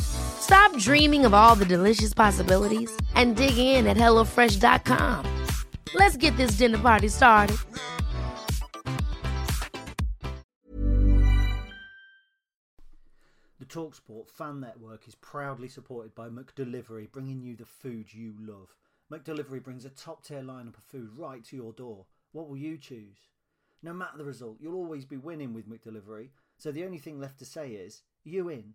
Stop dreaming of all the delicious possibilities and dig in at HelloFresh.com. Let's get this dinner party started. The Talksport fan network is proudly supported by McDelivery, bringing you the food you love. McDelivery brings a top tier lineup of food right to your door. What will you choose? No matter the result, you'll always be winning with McDelivery, so the only thing left to say is, you in.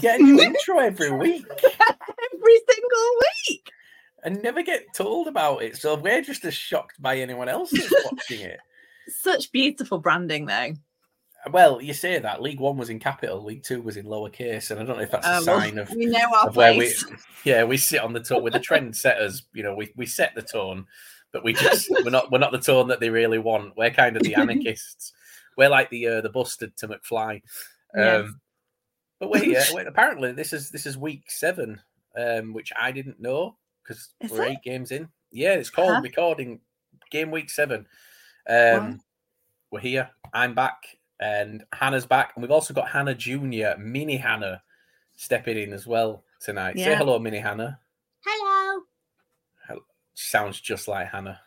get a new intro every week every single week. and never get told about it. So we're just as shocked by anyone else that's watching it. Such beautiful branding, though. Well, you say that League One was in capital, League Two was in lowercase, and I don't know if that's a Uh, well, sign of, we know our where we. Yeah, we sit on the tone. We're the trend setters. You know, we, we set the tone, but we just we're not we're not the tone that they really want. We're kind of the anarchists. we're like the uh, the busted to McFly. Yes. But wait, uh, wait, apparently this is this is week seven, um, which I didn't know because we're it? eight games in. Yeah, it's called Huh? recording game week seven. Um, we're here. I'm back, and Hannah's back, and we've also got Hannah Junior, Mini Hannah, stepping in as well tonight. Say hello, Mini Hannah. Hello. She sounds just like Hannah.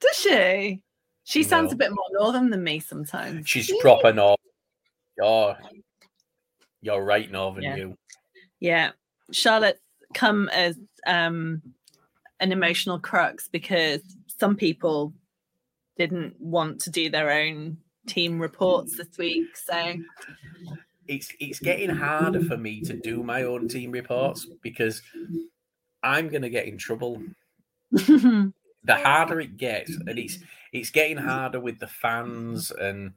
Does she? She sounds a bit more northern than me sometimes. She's proper northern. You're, you're right northern, Yeah. you. Yeah. Charlotte's come as um an emotional crux because some people didn't want to do their own team reports this week. So it's it's getting harder for me to do my own team reports because I'm gonna get in trouble. The harder it gets, and it's it's getting harder with the fans, and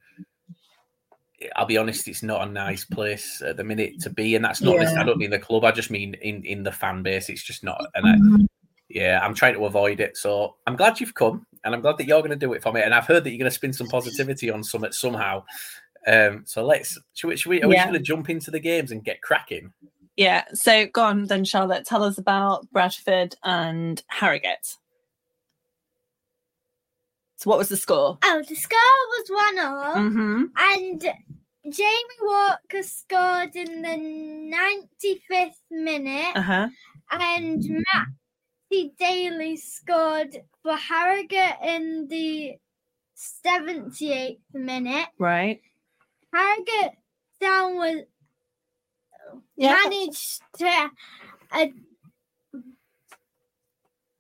I'll be honest, it's not a nice place at the minute to be, and that's not. Yeah. I don't mean the club. I just mean in in the fan base. It's just not. And I, yeah, I'm trying to avoid it. So I'm glad you've come, and I'm glad that you're going to do it for me. And I've heard that you're going to spin some positivity on Summit somehow. Um, so let's. Should we? Should we are we Yeah. just going to jump into the games and get cracking? yeah, so go on then, Charlotte. Tell us about Bradford and Harrogate. So what was the score? Oh, the score was one all, Mm-hmm. and Jamie Walker scored in the 95th minute, Uh-huh. and Matty Daly scored for Harrogate in the 78th minute. Right. Harrogate down was Yeah. managed to uh,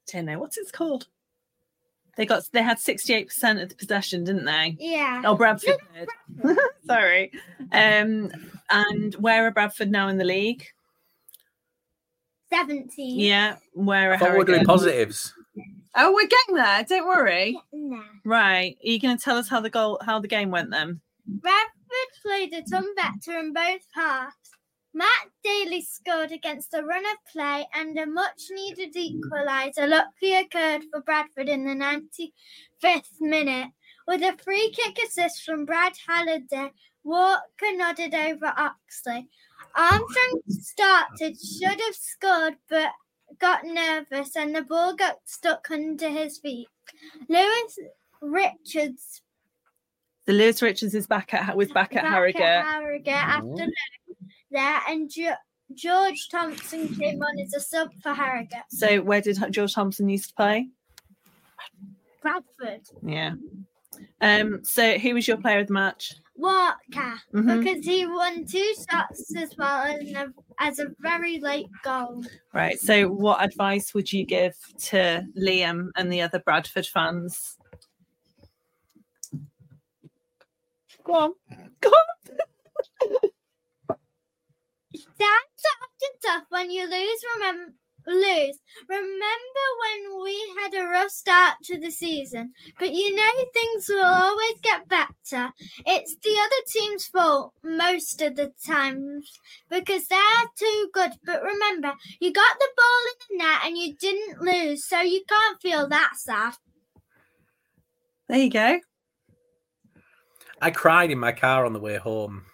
don't know what's it's called. They got they had sixty eight percent of the possession, didn't they? yeah Oh, Bradford. did. Sorry. Um, and where are Bradford now in the league? 17. Yeah, where are I thought we were doing positives. Oh, we're getting there. Don't worry. No. Right. Are you going to tell us how the goal, how the game went then? Bradford played a ton better in both halves. Matt Daly scored against a run of play, and a much needed equaliser luckily occurred for Bradford in the 95th minute. With a free kick assist from Brad Halliday, Walker nodded over Oxley. Armstrong started, should have scored, but got nervous, and the ball got stuck under his feet. Lewis Richards The Lewis Richards is back at was back at Harrogate. Harrogate after mm-hmm. There, and Ge- George Thompson came on as a sub for Harrogate. So where did George Thompson used to play? Bradford. Yeah. Um, so who was your player of the match? Walker Mhm. because he won two shots as well as a, as a very late goal. Right. So what advice would you give to Liam and the other Bradford fans? Go on. Go on. Times are often tough when you lose. Remember, lose. Remember when we had a rough start to the season, but you know things will always get better. It's the other team's fault most of the times because they're too good. But remember, you got the ball in the net and you didn't lose, so you can't feel that sad. There you go. I cried in my car on the way home.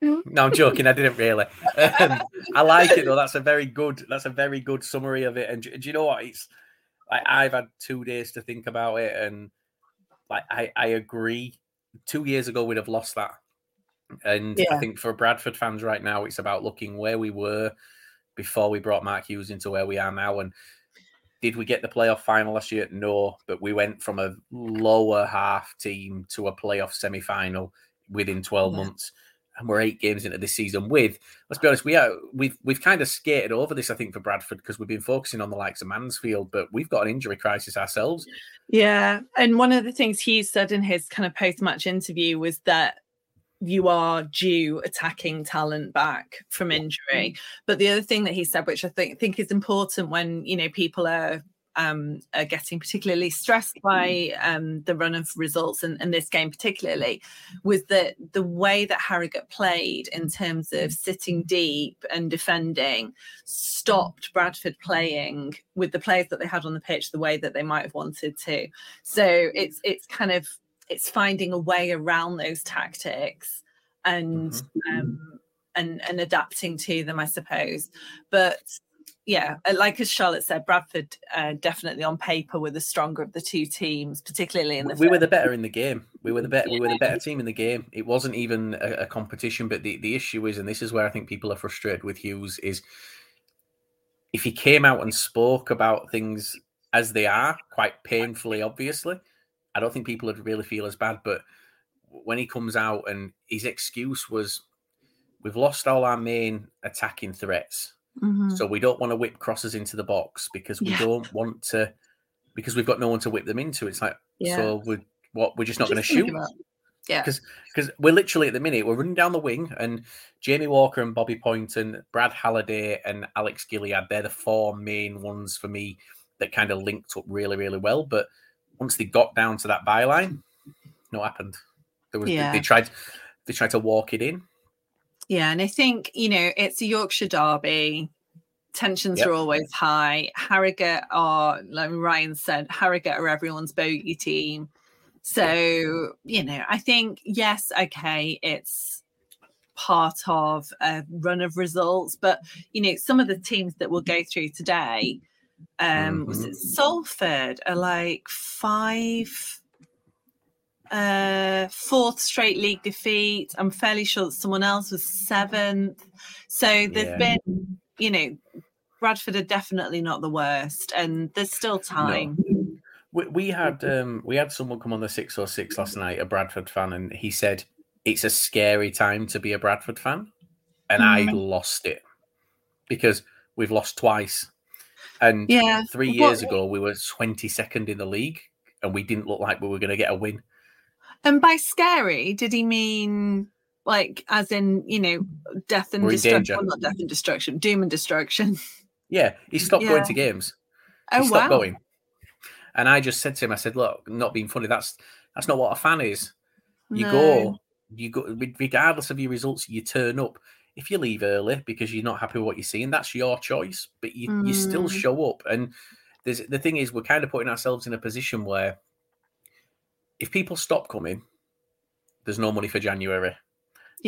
No, I'm joking. I didn't really. Um, I like it though. That's a very good. That's a very good summary of it. And do, do you know what? It's like I've had two days to think about it, and like I, I agree. Two years ago, we'd have lost that, and I think for Bradford fans right now, it's about looking where we were before we brought Mark Hughes into where we are now. And did we get the playoff final last year? No, but we went from a lower half team to a playoff semi final within 12 Yeah. months. And we're eight games into this season with, let's be honest, we are we've we've kind of skated over this, I think, for Bradford because we've been focusing on the likes of Mansfield, but we've got an injury crisis ourselves. Yeah. And one of the things he said in his kind of post match interview was that you are due attacking talent back from injury. But the other thing that he said, which I think think is important when you know people are um, are getting particularly stressed by um, the run of results and, and this game particularly, was that the way that Harrogate played in terms of sitting deep and defending stopped Bradford playing with the players that they had on the pitch the way that they might have wanted to. So it's it's kind of it's finding a way around those tactics and um, and and adapting to them, I suppose. But yeah, uh, like as Charlotte said, Bradford uh, definitely on paper were the stronger of the two teams, particularly in the. we were the better in the game. We were the better. We were the better team in the game. It wasn't even a, a competition. But the, the issue is, and this is where I think people are frustrated with Hughes, is if he came out and spoke about things as they are, quite painfully, obviously, I don't think people would really feel as bad. But when he comes out and his excuse was, "We've lost all our main attacking threats." Mhm. So we don't want to whip crosses into the box because we Yeah. don't want to because we've got no one to whip them into. It's like Yeah. so we what we're just not going to shoot Yeah. because because we're literally at the minute we're running down the wing and Jamie Walker and Bobby Pointon, Brad Halliday and Alex Gilliead they're the four main ones for me that kind of linked up really really well. But once they got down to that byline, no happened. There was Yeah. they tried they tried to walk it in. Yeah, and I think you know it's a Yorkshire derby. Tensions Yep. are always high. Harrogate are, like Ryan said, Harrogate are everyone's bogey team. So you know, I think yes, okay, it's part of a run of results, but you know, some of the teams that we'll go through today, um, was it Salford are like five uh fourth straight league defeat. I'm fairly sure that someone else was seventh. So there's Yeah. been, you know, Bradford are definitely not the worst, and there's still time. We, we had um, we had someone come on the six or six last night, a Bradford fan, and he said it's a scary time to be a Bradford fan, and I Mhm. lost it because we've lost twice, and Yeah. three What- years ago we were twenty second in the league, and we didn't look like we were going to get a win. And by scary, did he mean like as in, you know, death and destruction? Well, not death and destruction, doom and destruction. Yeah, he stopped going to games. He Oh stopped wow. going, and I just said to him, I said, "Look, not being funny. That's that's not what a fan is. You No. go, you go, regardless of your results, you turn up. If you leave early because you're not happy with what you're seeing, that's your choice. But you, you still Mm. show up. And there's the thing is, we're kind of putting ourselves in a position where if people stop coming, there's no money for January. And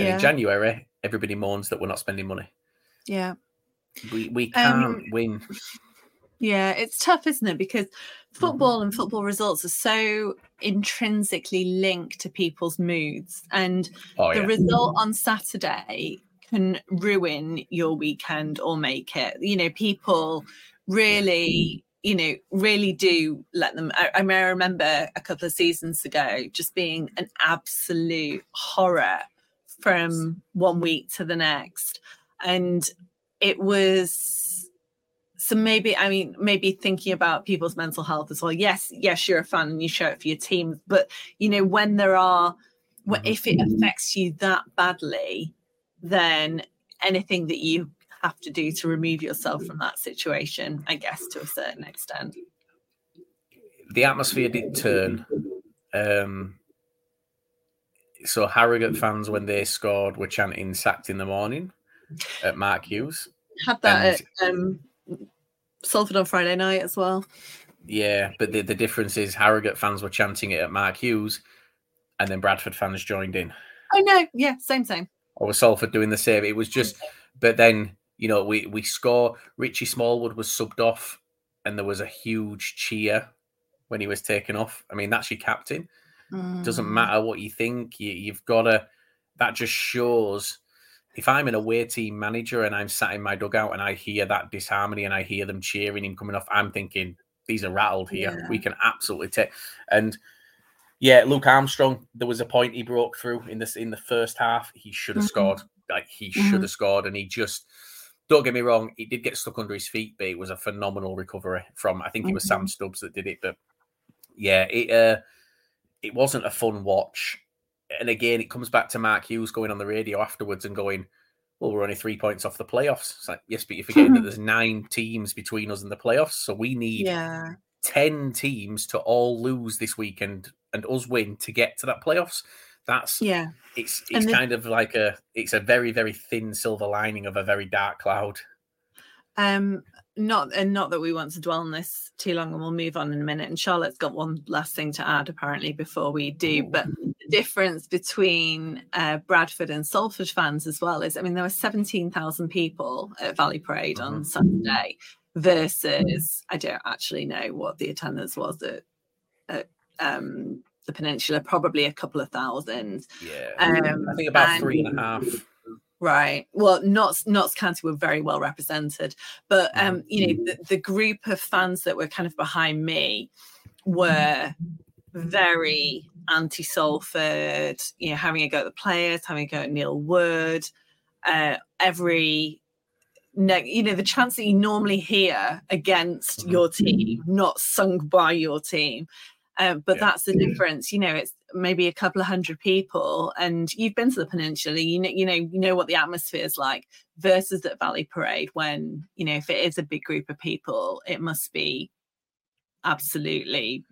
Yeah. in January, everybody mourns that we're not spending money. Yeah. We we can't Um, win. Yeah, it's tough, isn't it? Because football and football results are so intrinsically linked to people's moods. And Oh the yeah, result on Saturday can ruin your weekend or make it. You know, people really you know, really do let them. I, I may remember a couple of seasons ago just being an absolute horror from one week to the next. And it was so maybe I mean maybe thinking about people's mental health as well. Yes, yes, you're a fan and you show it for your team, but you know when there are mm-hmm. if it affects you that badly, then anything that you have to do to remove yourself from that situation, I guess, to a certain extent. The atmosphere did turn. Um, so Harrogate fans, when they scored, were chanting "sacked in the morning" at Mark Hughes. Had that and, at um, Salford on Friday night as well. Yeah, but the, the difference is Harrogate fans were chanting it at Mark Hughes, and then Bradford fans joined in. Oh no, yeah, same same. Or was Salford doing the same? It was just, but then you know, we we score. Richie Smallwood was subbed off, and there was a huge cheer when he was taken off. I mean, that's your captain. Mm. Doesn't matter what you think. You, you've got to. That just shows. If I'm an away team manager and I'm sat in my dugout and I hear that disharmony and I hear them cheering him coming off, I'm thinking these are rattled here. Yeah. We can absolutely take. And yeah, Luke Armstrong. There was a point he broke through in this in the first half. He should have mm-hmm. scored. Like he should have scored, and he just don't get me wrong, he did get stuck under his feet, but it was a phenomenal recovery from I think it was Sam mm-hmm. Stubbs that did it. But yeah, it uh, it wasn't a fun watch. And again, it comes back to Mark Hughes going on the radio afterwards and going, Well, we're only three points off the playoffs. It's like, yes, but you're forgetting that there's nine teams between us and the playoffs. So we need yeah. 10 teams to all lose this weekend and us win to get to that playoffs. That's yeah. It's it's kind of like a it's a very very thin silver lining of a very dark cloud. Um, not and not that we want to dwell on this too long, and we'll move on in a minute. And Charlotte's got one last thing to add, apparently, before we do. But the difference between uh, Bradford and Salford fans as well is, I mean, there were seventeen thousand people at Valley Parade mm-hmm. on Sunday versus I don't actually know what the attendance was at, at um, the peninsula, probably a couple of thousand. Yeah, um, I think about and, three and a half. Right. Well, Notts Notts County were very well represented, but um, mm-hmm. you know, the, the group of fans that were kind of behind me were very anti-Salford. You know, having a go at the players, having a go at Neil Wood. Uh, every you know the chance that you normally hear against your mm-hmm. team not sung by your team um, but yeah. that's the difference. You know, it's maybe a couple of hundred people, and you've been to the peninsula. You know, you know, you know what the atmosphere is like. Versus at Valley Parade, when you know if it is a big group of people, it must be absolutely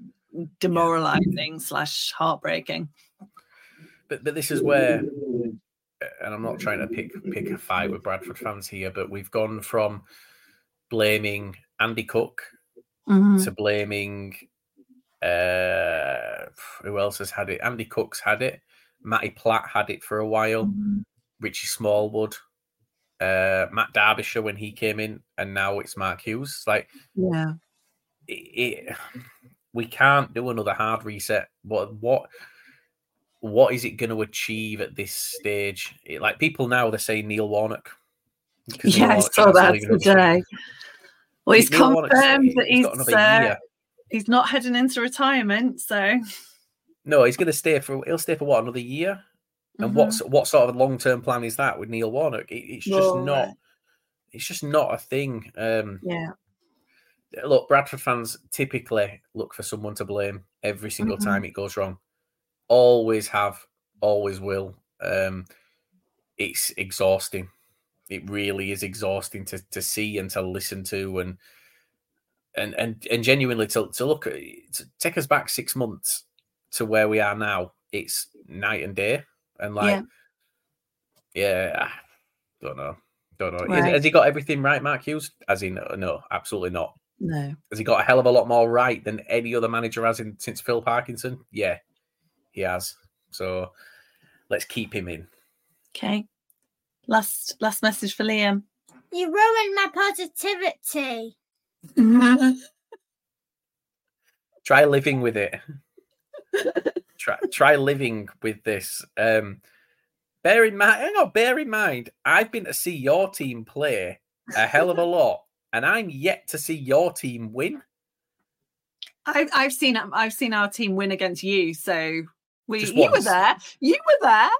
demoralizing yeah. slash heartbreaking. But but this is where, and I'm not trying to pick pick a fight with Bradford fans here, but we've gone from blaming Andy Cook mm-hmm. to blaming uh, who else has had it? Andy Cook's had it. Matty Platt had it for a while. Mm-hmm. Richie Smallwood, uh, Matt Derbyshire when he came in, and now it's Mark Hughes. Like, yeah, it, it, we can't do another hard reset. What what what is it going to achieve at this stage? It, like people now, they're saying Neil Warnock. Yeah, Neil I saw that today. Well, he's Neil confirmed that he's, he's uh, he's not heading into retirement, so no, he's going to stay for he'll stay for what another year. And mm-hmm. what's what sort of long term plan is that with Neil Warnock? It, it's just not. It's just not a thing. Um, yeah. Look, Bradford fans typically look for someone to blame every single mm-hmm. time it goes wrong. Always have, always will. Um, it's exhausting. It really is exhausting to to see and to listen to and and and and genuinely to to look at to take us back six months to where we are now, it's night and day. And like, yeah, yeah ah, don't know, don't know. Right. Has, has, he got everything right, Mark Hughes? As in, no, absolutely not. No. Has he got a hell of a lot more right than any other manager has in since Phil Parkinson? Yeah, he has. So let's keep him in. Okay. Last last message for Liam. You ruined my positivity. try living with it. try try living with this. Um, bear in mind, hang on, bear in mind, I've been to see your team play a hell of a lot, and I'm yet to see your team win. I've I've seen I've seen our team win against you, so we Just you were there. You were there.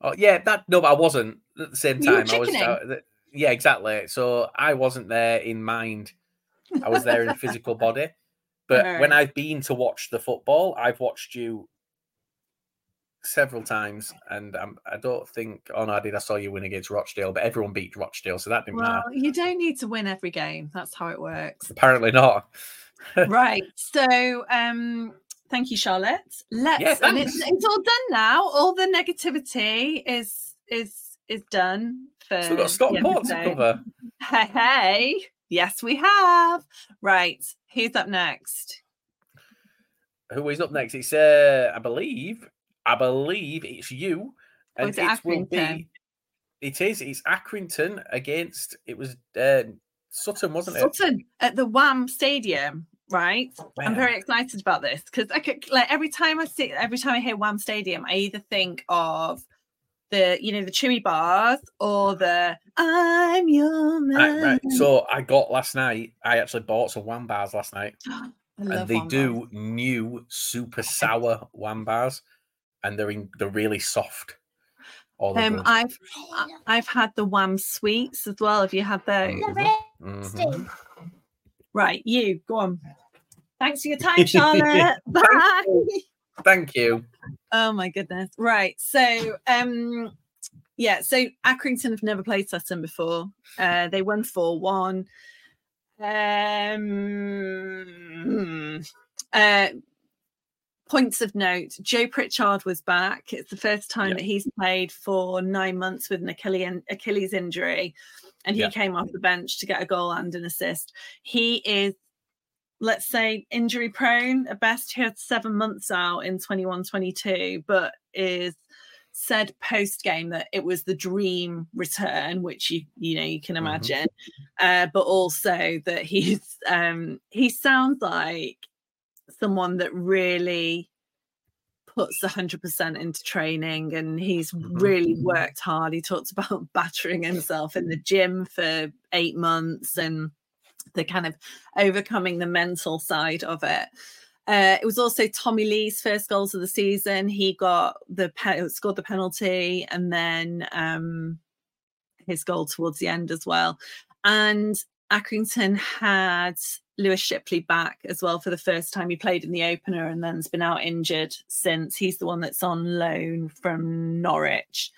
Oh yeah, that no, but I wasn't at the same time. I was. chickening. uh, yeah, exactly. So I wasn't there in mind. I was there in physical body. But when I've been to watch the football, I've watched you several times, and um, I don't think. Oh no, I did. I saw you win against Rochdale, but everyone beat Rochdale, so that didn't Well, matter. you don't need to win every game. That's how it works. Apparently not. right. So um thank you, Charlotte. Let's Yeah, and it's, it's all done now. All the negativity is is is done for Still got Stockport to cover. Hey, hey. Yes, we have. Right. Who's up next? Who is up next? It's uh, I believe, I believe it's you, Oh, and it's it will be. It is. It's Accrington against. It was uh, Sutton, wasn't it? Sutton at the Wham Stadium. Right. I'm very excited about this because I could like every time I see every time I hear Wham Stadium, I either think of the you know the chewy bars or the I'm your man. Right, right. So I got last night. I actually bought some wham bars last night, and they do bars. new super sour wham bars, and they're in, they're really soft. All of Um, them. I've I- I've had the Wham sweets as well. Have you had those? Mhm. Steve. Right, you go on. Thanks for your time, Charlotte. Bye. Thank you. Oh my goodness. Right. So um yeah, so Accrington have never played Sutton before. Uh they won 4-1. Um uh points of note, Joe Pritchard was back. It's the first time Yeah. that he's played for nine months with an Achilles, Achilles injury. And he Yeah. came off the bench to get a goal and an assist. He is let's say injury prone at best. He had seven months out in 21 22, but is said post game that it was the dream return, which you you know you can Mhm. imagine, uh, but also that he's um, he sounds like someone that really puts 100% into training and he's Mhm. really worked hard. He talks about battering himself in the gym for eight months and the kind of overcoming the mental side of it. Uh, it was also Tommy Leigh's first goals of the season. He got the pe- scored the penalty and then um, his goal towards the end as well. And Accrington had Lewis Shipley back as well for the first time. He played in the opener and then's been out injured since. He's the one that's on loan from Norwich.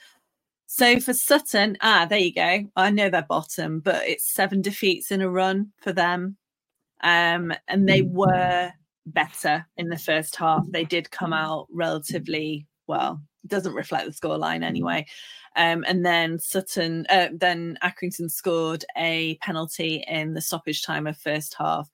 So for Sutton, ah, there you go. I know they're bottom, but it's seven defeats in a run for them. Um, and they were better in the first half. They did come out relatively well. It doesn't reflect the scoreline anyway. Um, and then Sutton, uh, then Accrington scored a penalty in the stoppage time of first half.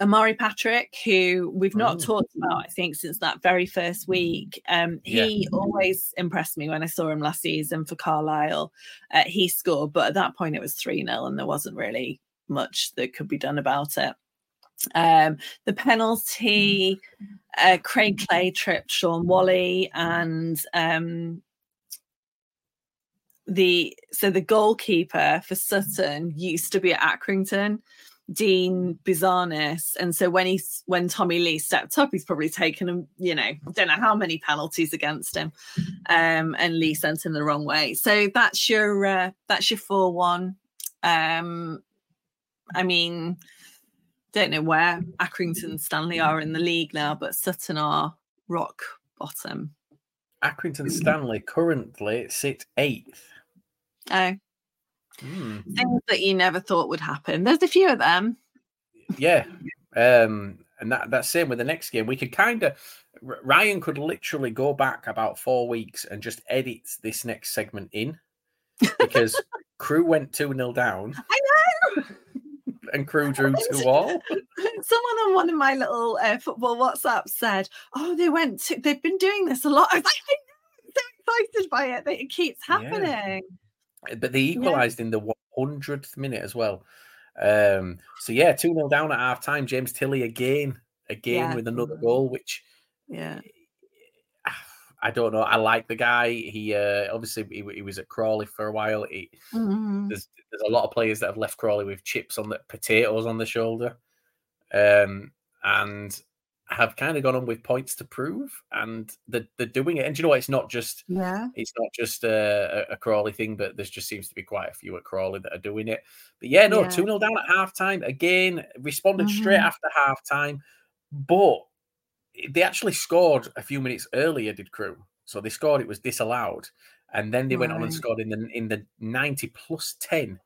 Omari Patrick, who we've not Oh. talked about, I think, since that very first week. Um, he always impressed me when I saw him last season for Carlisle. Uh, he scored, but at that point it was 3 0 and there wasn't really much that could be done about it. Um, the penalty, uh, Craig Clay tripped Shaun Whalley, and um, the so the goalkeeper for Sutton used to be at Accrington, Dean Bouzanis, and so when he's when Tommy Leigh stepped up, he's probably taken him, you know, I don't know how many penalties against him, um, and Leigh sent him the wrong way. So that's your uh, that's your four one. Um, I mean, don't know where Accrington Stanley are in the league now, but Sutton are rock bottom. Accrington Stanley currently sit eighth. Oh, Hmm. things that you never thought would happen. There's a few of them. Yeah. Um, and that that's same with the next game. We could kind of Ryan could literally go back about four weeks and just edit this next segment in because Crewe went 2 0 down I know. and Crewe drew 2 all. Someone on one of my little uh, football WhatsApp said, "Oh, they went. To, they've been doing this a lot." I was like, "I know, I'm so excited by it that it keeps Yeah. Happening." But they equalised in the 100th minute as well. Um, so yeah, 2 0 down at half time. James Tilley again, again Yeah. with another goal, which Yeah, I don't know. I like the guy. He uh, obviously he, he was at Crawley for a while. He, Mhm. there's there's a lot of players that have left Crawley with chips on the potatoes on the shoulder, um, and have kind of gone on with points to prove, and they're, they're doing it. And you know what? It's not just Yeah. it's not just a, a, Crawley thing, but there just seems to be quite a few at Crawley that are doing it. But yeah, no, Yeah. 2 0 down at half time. Again, responded straight Mhm. after half time, but they actually scored a few minutes earlier, did Crewe. So they scored, it was disallowed. And then they went on and scored in the in the 90 plus 10.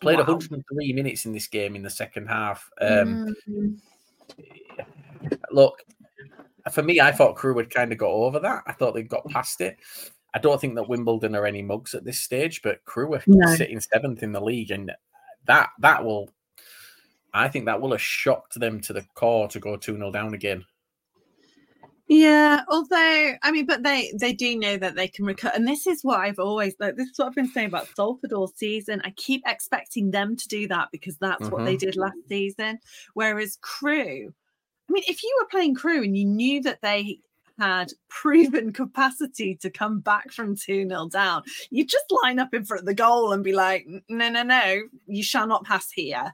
Played Wow. 103 minutes in this game in the second half. Um, Mm. Look, for me, I thought Crewe had kind of got over that. I thought they'd got past it. I don't think that Wimbledon are any mugs at this stage, but Crewe are No. sitting seventh in the league, and that that will, I think that will have shocked them to the core to go two 0 down again. Yeah, although I mean, but they they do know that they can recover, and this is what I've always like. This is what I've been saying about Salford all season. I keep expecting them to do that because that's what they mm-hmm. did last season. Whereas Crewe, I mean, if you were playing Crewe and you knew that they had proven capacity to come back from 2 0 down, you'd just line up in front of the goal and be like, no, no, no, you shall not pass here.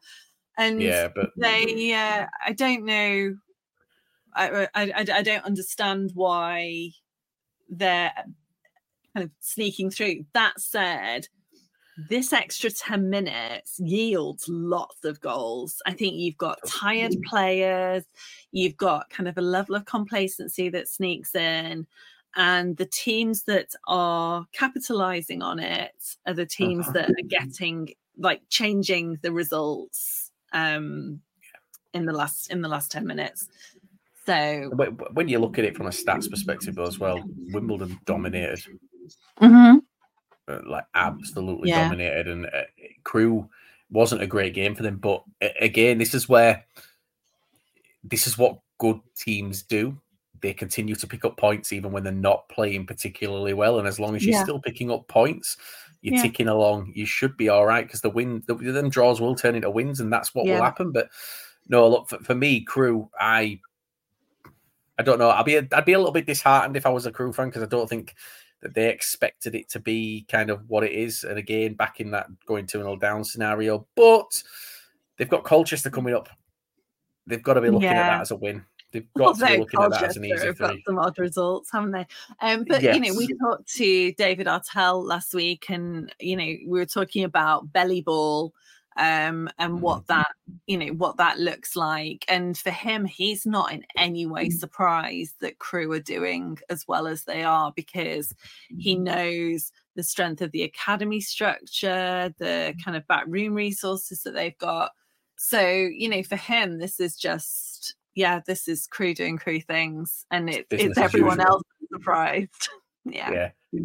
And Yeah, but they uh, i don't know I, I i I don't understand why they're kind of sneaking through that said this extra 10 minutes yields lots of goals. I think you've got tired players you've got kind of a level of complacency that sneaks in and the teams that are capitalizing on it are the teams that are getting like changing the results um in the last in the last 10 minutes. So when you look at it from a stats perspective as well, Wimbledon dominated, Mhm. Uh, like absolutely Yeah. dominated, and uh, Crewe wasn't a great game for them. But uh, again, this is where this is what good teams do. They continue to pick up points even when they're not playing particularly well, and as long as you're Yeah. still picking up points, you're Yeah. ticking along. You should be all right because the win, the, them draws will turn into wins, and that's what will happen. But no, look for, for me, Crewe, I I don't know. I'd be a, I'd be a little bit disheartened if I was a crewe fan because I don't think that they expected it to be kind of what it is. And again, back in that going to an all down scenario, but they've got Colchester coming up. They've got to be looking at that as a win. They've got to be looking at that as an easy have got some odd results, haven't they? Um, but you know, we talked to David Artell last week, and you know, we were talking about belly ball um and mm-hmm. what that you know what that looks like. And for him he's not in any way mm-hmm. surprised that crewe are doing as well as they are because he mm-hmm. knows the strength of the academy structure the kind of backroom resources that they've got. So you know for him this is just yeah this is crewe doing crewe things and it, it's everyone usual. else surprised. Yeah. Yeah.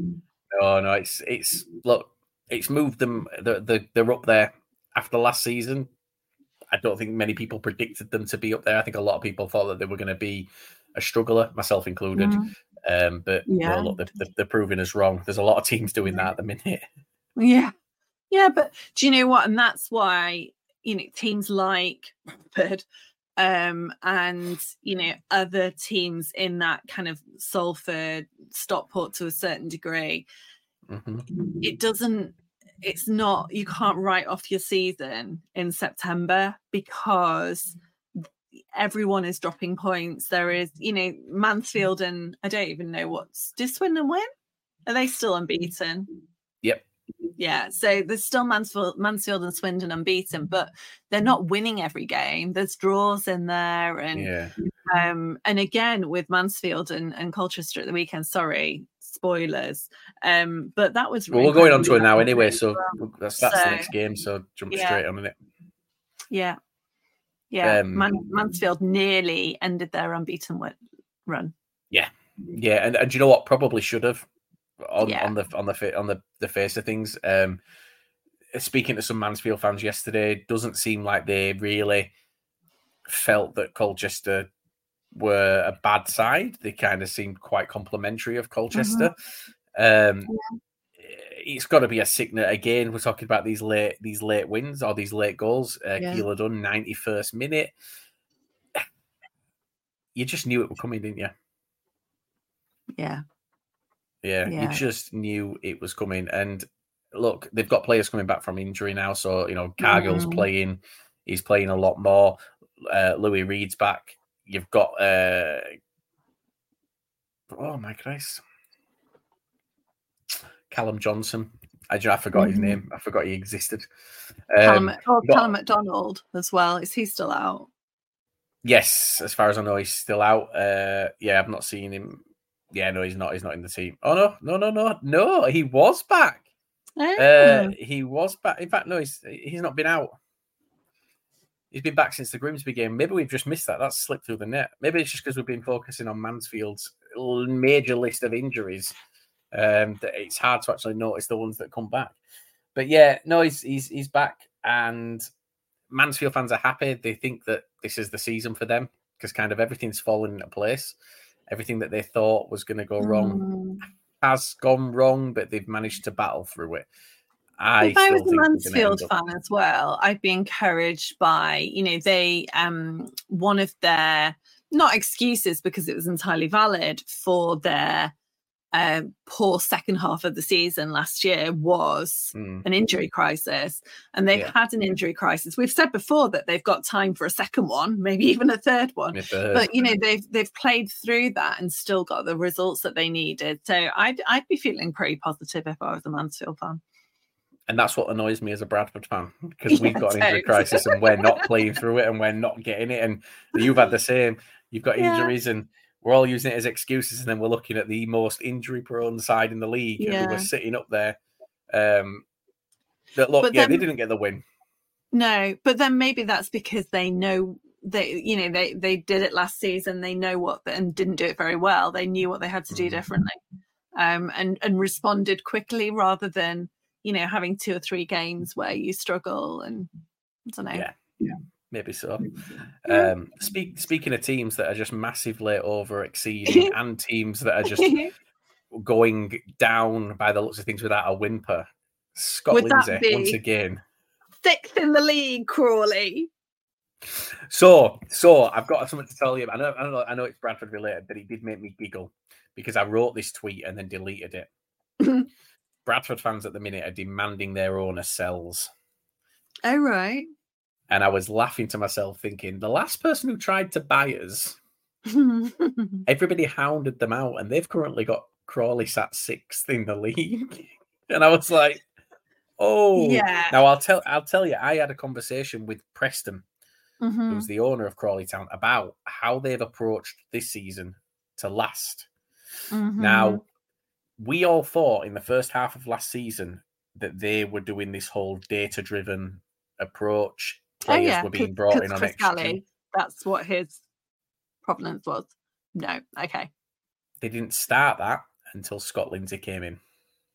Oh no, it's it's look, it's moved them. They're, they're up there after last season. I don't think many people predicted them to be up there. I think a lot of people thought that they were going to be a struggler, myself included. Mhm. Um, but Yeah. look, they're, they're, proving us wrong. There's a lot of teams doing that at the minute. Yeah. Yeah, but do you know what? And that's why, you know, teams like Bradford um and you know other teams in that kind of Salford Stockport to a certain degree, Mhm. it doesn't it's not you can't write off your season in September because mm. everyone is dropping points. There mm. is, you know, mm. Mansfield and I don't even know what's did Swindon win? Are they still unbeaten? Yep. Yeah, so there's still Mansfield, Mansfield and Swindon unbeaten, but they're not winning every game. There's draws in there, and Yeah. um, and again with Mansfield and, and Colchester at the weekend. Sorry, spoilers. Um, but that was Well, we're going on to it now anyway, so well. that's, that's the next game. So jump yeah. straight on it. yeah, yeah. Um, Man- Mansfield nearly ended their unbeaten run. Yeah, yeah, and, and do you know what? Probably should have on, Yeah. on the on the on the, the face of things. Um, speaking to some Mansfield fans yesterday, doesn't seem like they really felt that Colchester were a bad side. They kind of seemed quite complimentary of Colchester. Um, It's got to be a signal again. We're talking about these late these late wins or these late goals. Uh, Yeah. Keillor-Dunn ninety first minute. You just knew it was coming, didn't you? Yeah, Yeah, Yeah. you just knew it was coming. And look, they've got players coming back from injury now. So, you know, Cargill's Mhm. playing, he's playing a lot more. Uh, Louis Reed's back. You've got uh, oh my Christ, Callum Johnson. I, I forgot mm-hmm. his name. I forgot he existed. Um, Callum, oh, got, Calum Macdonald as well. Is he still out? Yes, as far as I know, he's still out. Uh, yeah, I've not seen him. Yeah, no, he's not. He's not in the team. Oh no, no, no, no, no. He was back. Oh. Uh, he was back. In fact, no, he's he's not been out. He's been back since the Grimsby game. Maybe we've just missed that. That's slipped through the net. Maybe it's just because we've been focusing on Mansfield's major list of injuries. Um, that it's hard to actually notice the ones that come back. But yeah, no, he's he's he's back, and Mansfield fans are happy. They think that this is the season for them because kind of everything's fallen into place. Everything that they thought was going to go wrong mm. has gone wrong, but they've managed to battle through it. I if I was a Mansfield fan as well, I'd be encouraged by, you know, they um one of their not excuses because it was entirely valid for their uh, poor second half of the season last year was mm. an injury crisis, and they've yeah. had an injury crisis. We've said before that they've got time for a second one, maybe even a third one. But you know they've they've played through that and still got the results that they needed. So I'd I'd be feeling pretty positive if I was a Mansfield fan. And that's what annoys me as a Bradford fan because we've yeah, got an injury crisis and we're not playing through it and we're not getting it. And you've had the same. You've got injuries yeah. and we're all using it as excuses, and then we're looking at the most injury-prone side in the league, yeah. and we're sitting up there. Um, that look, but yeah, then, they didn't get the win. No, but then maybe that's because they know they, you know, they they did it last season. They know what and didn't do it very well. They knew what they had to do mm. differently, um, and and responded quickly rather than you know having two or three games where you struggle and I don't know. Yeah, yeah. Maybe so. Um, speak, speaking of teams that are just massively over exceeding and teams that are just going down by the looks of things without a whimper, Scott Would Lindsey once again. Sixth in the league, Crawley. So, so I've got something to tell you. I know, I know, I know it's Bradford related, but it did make me giggle because I wrote this tweet and then deleted it. Bradford fans at the minute are demanding their owner sells. Oh right. And I was laughing to myself, thinking, the last person who tried to buy us, everybody hounded them out, and they've currently got Crawley sat sixth in the league. and I was like, oh, yeah. Now I'll tell, I'll tell you, I had a conversation with Preston, mm-hmm. who's the owner of Crawley Town, about how they've approached this season to last. Mm-hmm. Now, we all thought in the first half of last season that they were doing this whole data driven approach players oh, yeah. were being brought in on Chris That's what his provenance was. No, okay. They didn't start that until Scott Lindsey came in.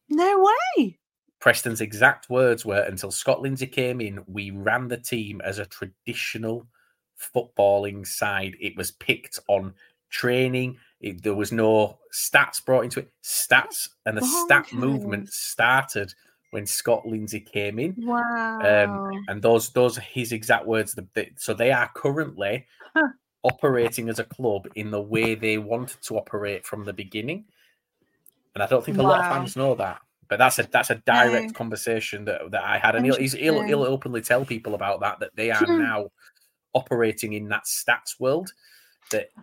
No way. Preston's exact words were until Scott Lindsey came in, we ran the team as a traditional footballing side. It was picked on training. It, there was no stats brought into it. Stats and the oh, stat okay. movement started when Scott Lindsey came in. Wow. Um, and those those are his exact words. so they are currently huh. operating as a club in the way they wanted to operate from the beginning. And I don't think a wow. lot of fans know that. But that's a that's a direct no. conversation that, that I had, and he'll, he'll, he'll openly tell people about that that they are now operating in that stats world.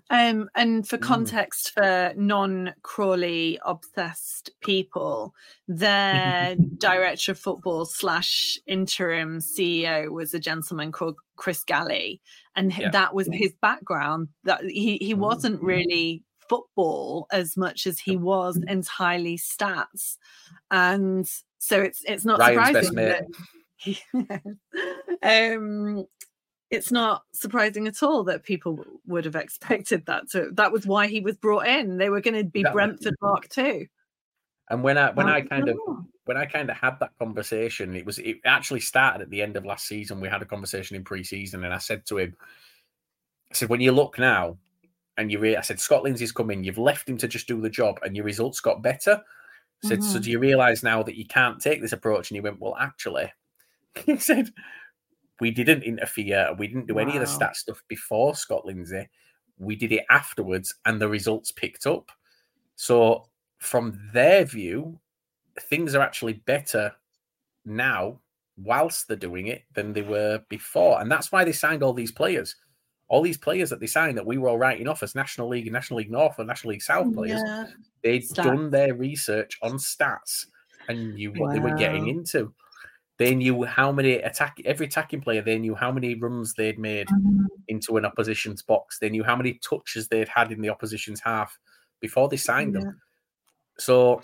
Um, and for mm. context, for non Crawley obsessed people, their director of football slash interim CEO was a gentleman called Chris Galley, and yeah. that was his background. That he he mm. wasn't really football as much as he was entirely stats, and so it's it's not Ryan's surprising that. um it's not surprising at all that people would have expected that So that was why he was brought in. They were going to be that brentford mark too. And when i when i kind of when i kind of had that conversation it was it actually started at the end of last season we had a conversation in pre-season and i said to him i said when you look now and you re- i said scott lindsey's coming you've left him to just do the job and your results got better. I said mm-hmm. so do you realize now that you can't take this approach? And he went well actually. He said we didn't interfere. We didn't do wow. any of the stat stuff before Scott Lindsey. We did it afterwards, and the results picked up. So, from their view, things are actually better now whilst they're doing it than they were before. And that's why they signed all these players. all these players that they signed that we were all writing off as National League National League North and National League South players, Yeah. they'd Stats. done their research on stats and knew what they were getting into. They knew how many attack every attacking player. They knew how many runs they'd made Mm-hmm. into an opposition's box. They knew how many touches they'd had in the opposition's half before they signed them. So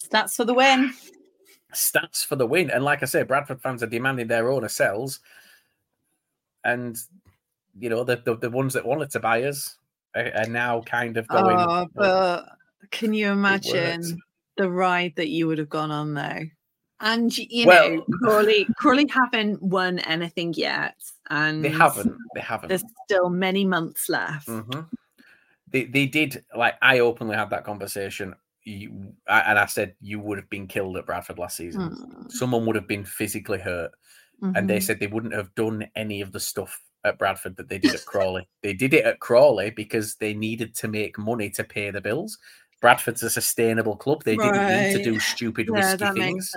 Stats for the win. stats for the win. And like I said, Bradford fans are demanding their owner sells. And you know, the the, the ones that wanted to buy us are, are now kind of going. Oh, but can you imagine the ride that you would have gone on though? And you Well- know, Crawley, Crawley haven't won anything yet, and they haven't. They haven't. There's still many months left. hmm They they did like I openly had that conversation. You, I- and I said you would have been killed at Bradford last season. Mm, Someone would have been physically hurt, and they mhm. said they wouldn't have done any of the stuff at Bradford that they did at Crawley. they did it at Crawley because they needed to make money to pay the bills. Bradford's a sustainable club. They didn't need to do stupid yeah, risky things.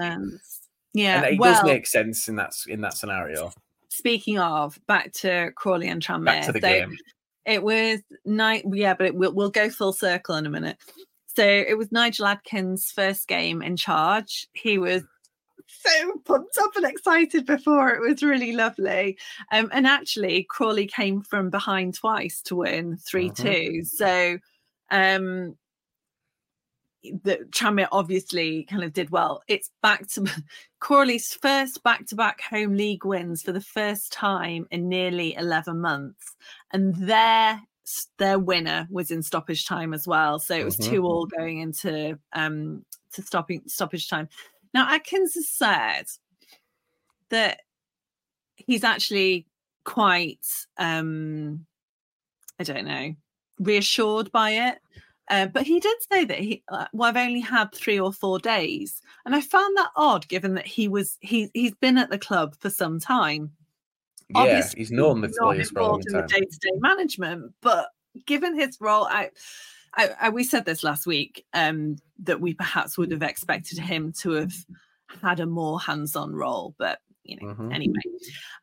Yeah, and it well, does make sense in that in that scenario. speaking of, back to Crawley and Tranmere. Back to the so game. It was night. Yeah, but it, we'll we'll go full circle in a minute. So it was Nigel Adkins' first game in charge. He was so pumped up and excited before. It was really lovely. Um, and actually, Crawley came from behind twice to win 3 2. So um, the Tranmere obviously kind of did well. It's back to Crawley's first back to back home league wins for the first time in nearly 11 months. And their their winner was in stoppage time as well. So it was Mhm. two all going into um to stopping stoppage time. Now Adkins has said that he's actually quite um I don't know reassured by it. Uh, but he did say that he uh, well, I've only had three or four days, and I found that odd, given that he was he he's been at the club for some time. Yeah, Obviously, he's known the not players for a long involved in the time. day-to-day management, but given his role, I, I, I we said this last week um, that we perhaps would have expected him to have had a more hands-on role, but you know, Mhm. anyway.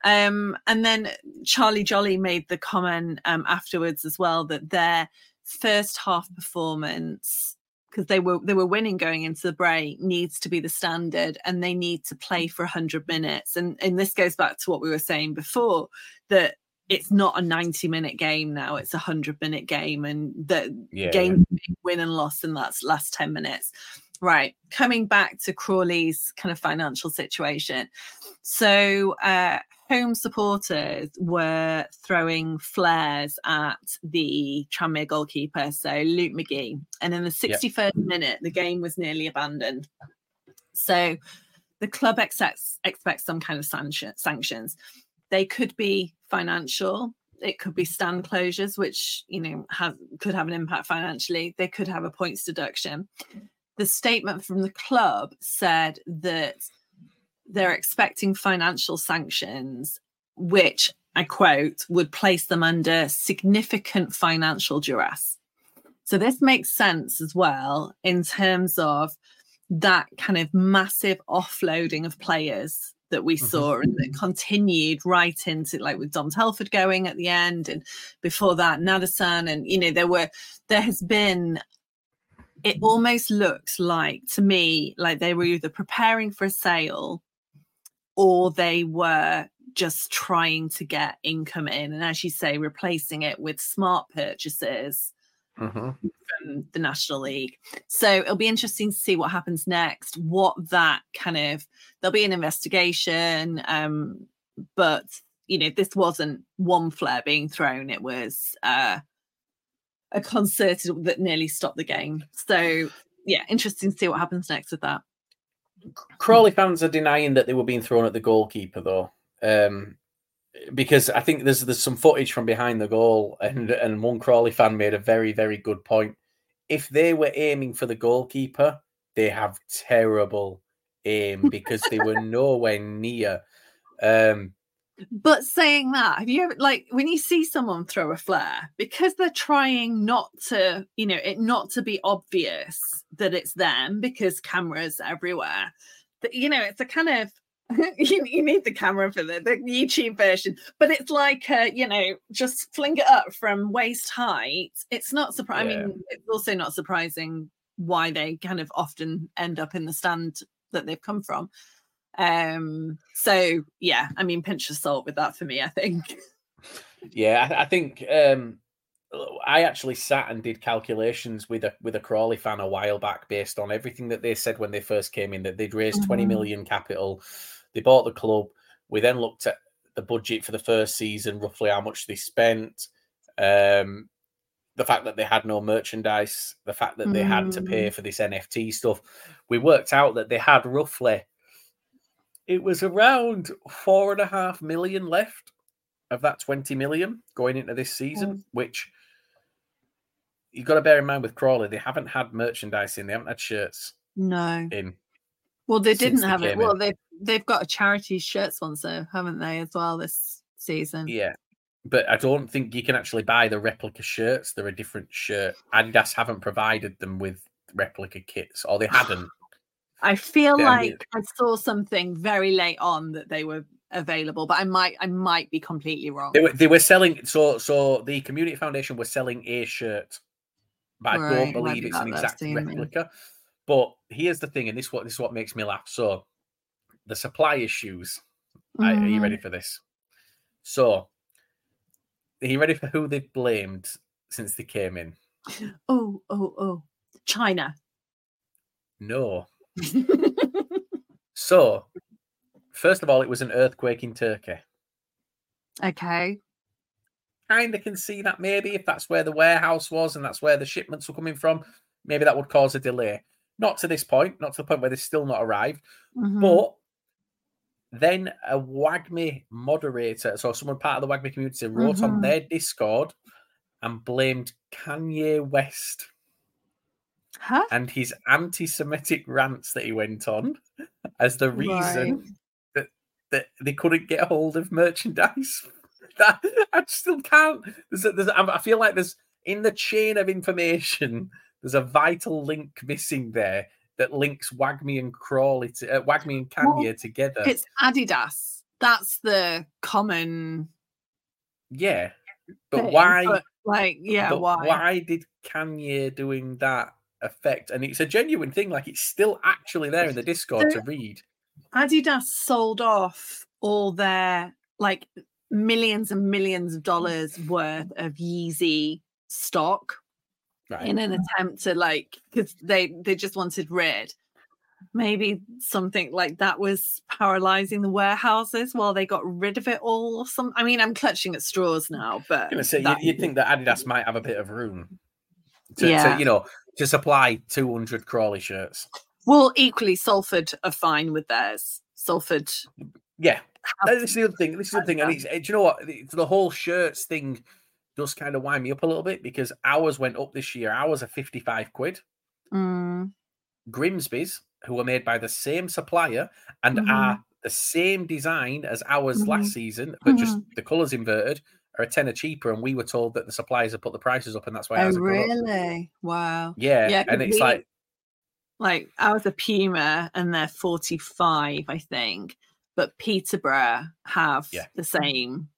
Um, and then Charlie Jolly made the comment um, afterwards as well that their first half performance because they were they were winning going into the break needs to be the standard and they need to play for 100 minutes. And and this goes back to what we were saying before that it's not a 90 minute game now it's a 100 minute game and the Yeah, game win and loss in that last 10 minutes right coming back to crawley's kind of financial situation so uh home supporters were throwing flares at the Tranmere goalkeeper, so Luke McGee. And in the 61st minute, the game was nearly abandoned. So the club expects expects some kind of sanction, sanctions. They could be financial. It could be stand closures, which you know have could have an impact financially. They could have a points deduction. The statement from the club said that they're expecting financial sanctions, which I quote, would place them under significant financial duress. So this makes sense as well in terms of that kind of massive offloading of players that we mm-hmm. saw and that continued right into like with Dom Telford going at the end and before that Nadesan and you know there were there has been it almost looks like to me like they were either preparing for a sale or they were just trying to get income in. And as you say replacing it with smart purchases Mhm. from the national league. So it'll be interesting to see what happens next what that kind of there'll be an investigation um but you know this wasn't one flare being thrown. It was uh a concerted that nearly stopped the game so yeah interesting to see what happens next with that Crawley fans are denying that they were being thrown at the goalkeeper, though, um, because I think there's there's some footage from behind the goal, and and one Crawley fan made a very very good point. If they were aiming for the goalkeeper, they have terrible aim because they were nowhere near. Um, But saying that, have you ever like when you see someone throw a flare because they're trying not to, you know, it not to be obvious that it's them because cameras everywhere. That you know, it's a kind of you, you need the camera for the, the YouTube version, but it's like uh, you know, just fling it up from waist height. It's not surprising. Yeah. I mean, it's also not surprising why they kind of often end up in the stand that they've come from. Um, so yeah, I mean, pinch of salt with that for me. I think. Yeah, I, I think um, I actually sat and did calculations with a with a Crawley fan a while back based on everything that they said when they first came in that they'd raised twenty Mhm. million capital. They bought the club. We then looked at the budget for the first season, roughly how much they spent. Um, the fact that they had no merchandise, the fact that they had to pay for this NFT stuff. We worked out that they had roughly it was around four and a half million left of that 20 million going into this season, mm. which you've got to bear in mind with Crawley, they haven't had merchandise in, they haven't had shirts No. in. Well, they didn't they have it. came Well, in. they they've got a charity shirt sponsor, haven't they, as well this season? Yeah. But I don't think you can actually buy the replica shirts. They're a different shirt. Adidas haven't provided them with replica kits, or they hadn't. I feel mean- like I saw something very late on that they were available, but I might I might be completely wrong. They were, they were selling so so the community foundation was selling a shirt, but I don't believe it's an exact replica. But here's the thing, and this what this is what makes me laugh. So the supply issues. Are, are you ready Mm-hmm. for this? So are you ready for who they've blamed since they came in? Oh, oh, oh. China. No. So first of all, it was an earthquake in Turkey. okay. kind of can see that maybe if that's where the warehouse was and that's where the shipments were coming from, maybe that would cause a delay. Not to this point, not to the point where they've still not arrived. Mhm. But then a WAGMI moderator, so someone part of the WAGMI community, wrote on Mhm. their Discord and blamed Kanye West Huh? and his anti-Semitic rants that he went on as the reason that that they couldn't get hold of merchandise. That I still can't. There's, a, there's a, I feel like there's in the chain of information. There's a vital link missing there that links WAGMI and Crawley to uh, WAGMI and Well, Kanye together. It's Adidas. That's the common yeah, but thing, why? but, like, yeah, but why? did Kanye doing that affect? And it's a genuine thing. Like it's still actually there in the Discord So- to read. Adidas sold off all their like millions and millions of dollars worth of Yeezy stock Right. in an attempt to like because they they just wanted rid. Maybe something like that was paralyzing the warehouses while they got rid of it all or some I mean I'm clutching at straws now, but I'm gonna say that- you, you'd think that Adidas might have a bit of room to, Yeah. to you know to supply 200 Crawley shirts. well equally Salford are fine with theirs. Salford Yeah, have- this is the other thing. This is the thing, and it's, eh, do you know what? The, whole shirts thing does kind of wind me up a little bit because ours went up this year. Ours are 55 quid. Mm, Grimsby's, who were made by the same supplier and Mhm. are the same design as ours Mm-hmm. last season, but just the colours inverted, are a tenner cheaper. And we were told that the suppliers have put the prices up, and that's why oh really? Wow. Yeah, Yeah, and it's we- like like I was a Puma and they're 45, I think. But Peterborough have Yeah. the same,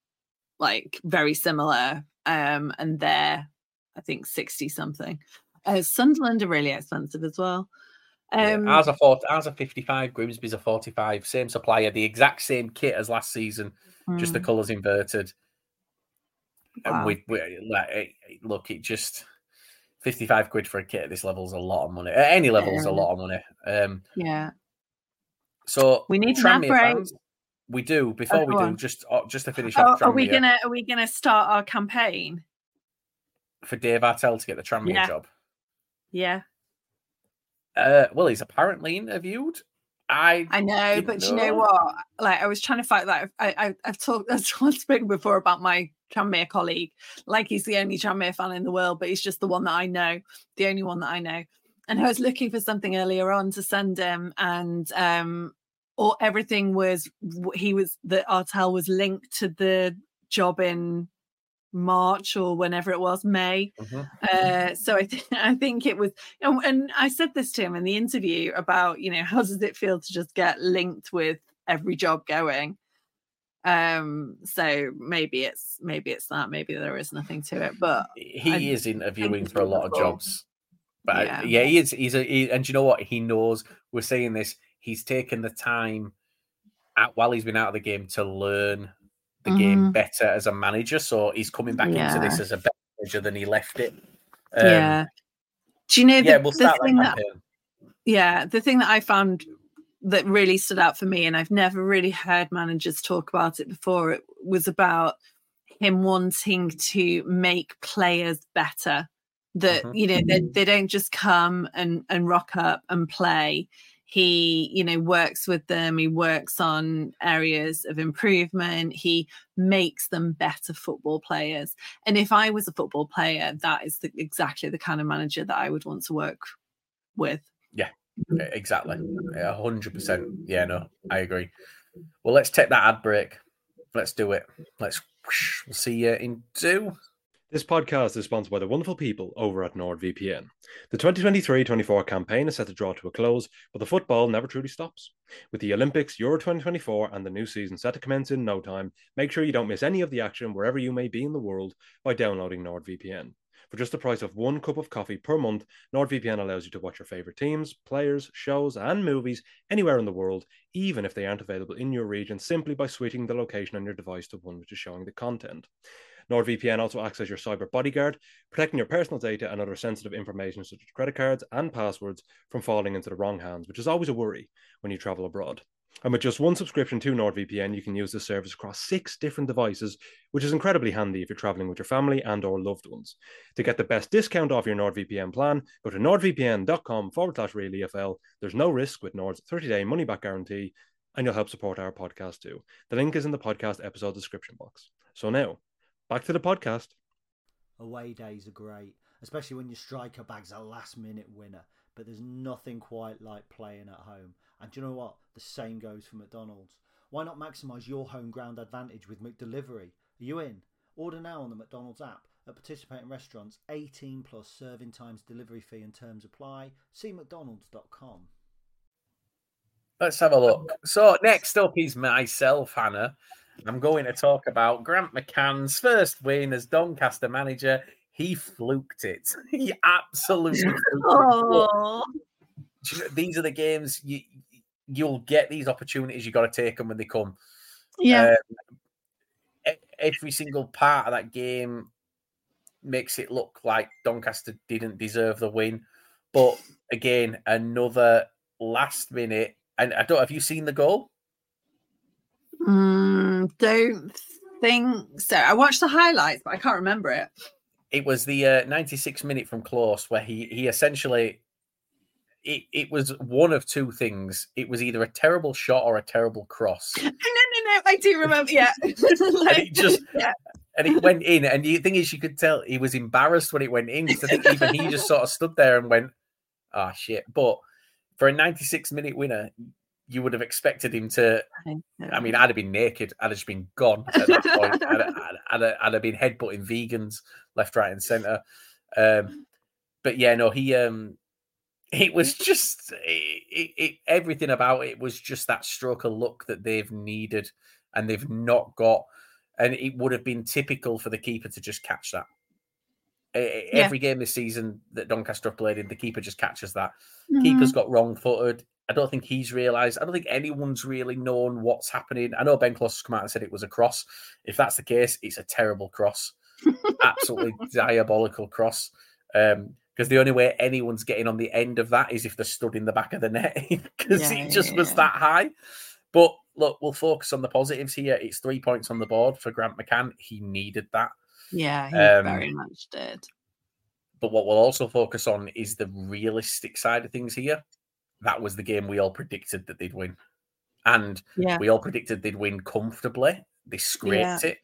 like very similar. Um, and they're I think 60 something. Uh, Sunderland are really expensive as well. Yeah, Um ours are 40, ours are 55, Grimsby's are 45, same supplier, the exact same kit as last season, just the mm, colours inverted. Wow. And we, we like, it- it- look, it just 55 quid for a kit at this level is a lot of money. At any level is a lot of money. Um, yeah. so We need Tranmere fans, we do. Before we do, on. just uh, just to finish Oh, off are we gonna are we gonna start our campaign? for Dave Artell to get the Tranmere Yeah. job. Yeah. Uh, well, he's apparently interviewed. I I know, but you know know. what? Like I was trying to fight that. I, I I've talked I've spoken before about my Tranmere colleague. Like he's the only Tranmere fan in the world, but he's just the one that I know, the only one that I know. And I was looking for something earlier on to send him, and um, or everything was he was the Artell was linked to the job in March or whenever it was May. Mhm. Uh, so I think I think it was, and, and I said this to him in the interview about you know how does it feel to just get linked with every job going. Um, so maybe it's maybe it's that, maybe there is nothing to it, but he I is interviewing for a lot of jobs. But Yeah. yeah, he is. He's a, he, and you know what? He knows we're saying this. He's taken the time out while he's been out of the game to learn the game Mhm. better as a manager. So he's coming back into this as a better manager than he left it. Um, yeah. Do you know the, yeah, we'll start that thing that campaign. yeah the thing that i found that really stood out for me and i've never really heard managers talk about it before. It was about him wanting to make players better that Mhm. you know they, they don't just come and and rock up and play. He you know works with them. He works on areas of improvement. He makes them better football players. And if i was a football player that is the, exactly the kind of manager that i would want to work with. Yeah, exactly. Hundred percent. Yeah, no, I agree. Well, let's take that ad break. Let's do it. Let's we'll see you in two. This podcast is sponsored by the wonderful people over at NordVPN. The 2023 24 campaign is set to draw to a close, but the football never truly stops. With the Olympics, Euro 2024, and the new season set to commence in no time, make sure you don't miss any of the action wherever you may be in the world by downloading NordVPN. For just the price of one cup of coffee per month, NordVPN allows you to watch your favorite teams, players, shows, and movies anywhere in the world, even if they aren't available in your region, simply by switching the location on your device to one which is showing the content. NordVPN also acts as your cyber bodyguard, protecting your personal data and other sensitive information such as credit cards and passwords from falling into the wrong hands, which is always a worry when you travel abroad. And with just one subscription to NordVPN, you can use the service across six different devices, which is incredibly handy if you're traveling with your family and or loved ones. To get the best discount off your NordVPN plan, go to nordvpn.com forward slash reallyfl. There's no risk with Nord's 30-day money-back guarantee, and you'll help support our podcast too. The link is in the podcast episode description box. So now, back to the podcast. Away days are great, especially when your striker bag's a last minute winner. But there's nothing quite like playing at home. And do you know what? The same goes for McDonald's. Why not maximise your home ground advantage with McDelivery? Are you in? Order now on the McDonald's app at participating restaurants. 18 plus serving times, delivery fee and terms apply. See McDonald's.com. Let's have a look. So next up is myself, Hannah. I'm going to talk about Grant McCann's first win as Doncaster manager. He fluked it. He absolutely fluked it. oh Do you know, These are the games you you'll get these opportunities. You got to take them when they come. yeah Um, every single part of that game makes it look like Doncaster didn't deserve the win. But again, another last minute. And I don't. Have you seen the goal? Mm, don't think so. I watched the highlights, but I can't remember it. It was the uh, 96 minute from close where he he essentially. It, it was one of two things. It was either a terrible shot or a terrible cross. No, no, no. I do remember. Yeah, And Like, it just yeah. and it went in. And the thing is, you could tell he was embarrassed when it went in. I think even he just sort of stood there and went, "Ah, shit." But for a 96 minute winner, you would have expected him to. I mean, I'd have been naked. I'd have just been gone at that point. I'd, I'd, I'd, have- I'd have been headbutting vegans left, right, and centre. Um, but yeah, no, he. um It was just it, it, it, everything about it was just that stroke of luck that they've needed and they've not got, and it would have been typical for the keeper to just catch that. Yeah. Every game this season that Doncaster played in, the keeper just catches that. Mhm. Keeper's got wrong footed. I don't think he's realised. I don't think anyone's really known what's happening. I know Ben Close has come out and said it was a cross. If that's the case, it's a terrible cross. Absolutely diabolical cross. Um, because the only way anyone's getting on the end of that is if they're stood in the back of the net because Yeah, it just yeah, was yeah. that high. But look, we'll focus on the positives here. It's three points on the board for Grant McCann. He needed that. Yeah, he Um, very much did. But what we'll also focus on is the realistic side of things here. That was the game we all predicted that they'd win. And we all predicted they'd win comfortably. They scraped it.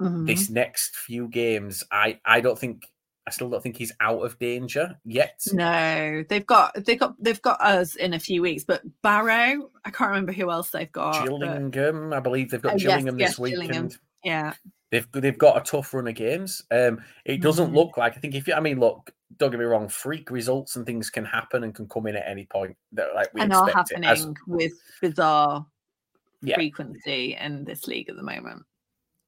Mhm. This next few games, I I don't think I still don't think he's out of danger yet. No, they've got they've got they've got us in a few weeks, but Barrow, I can't remember who else they've got. but- Gillingham, I believe they've got Oh, Gillingham yes, this weekend. Gillingham. yeah, They've they've got a tough run of games. Um, it doesn't Mhm. look like I think if you, I mean, look, don't get me wrong, freak results and things can happen and can come in at any point. That like we and are happening As, with bizarre Yeah. frequency in this league at the moment.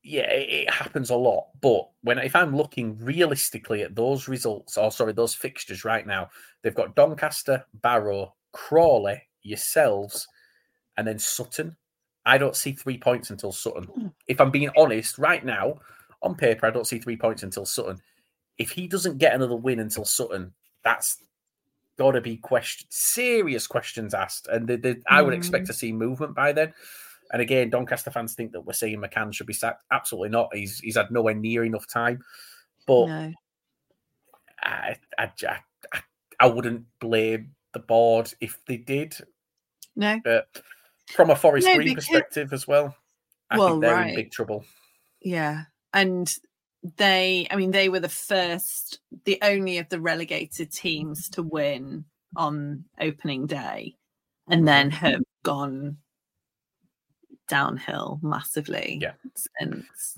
Yeah, it, happens a lot. But when if I'm looking realistically at those results, or sorry, those fixtures right now, they've got Doncaster, Barrow, Crawley, yourselves, and then Sutton. I don't see three points until Sutton. If I'm being honest, right now, on paper, I don't see three points until Sutton. If he doesn't get another win until Sutton, that's got to be question serious questions asked, and they, they, I would expect Mm. to see movement by then. And again, Doncaster fans think that we're saying McCann should be sacked. Absolutely not. He's he's had nowhere near enough time. But No. I, I, I, I- wouldn't blame the board if they did. No. But from a Forest No, Green because- perspective as well, I Well, think they're right. in big trouble. Yeah. And they, I mean, they were the first, the only of the relegated teams to win on opening day and then have gone downhill massively Yeah. since.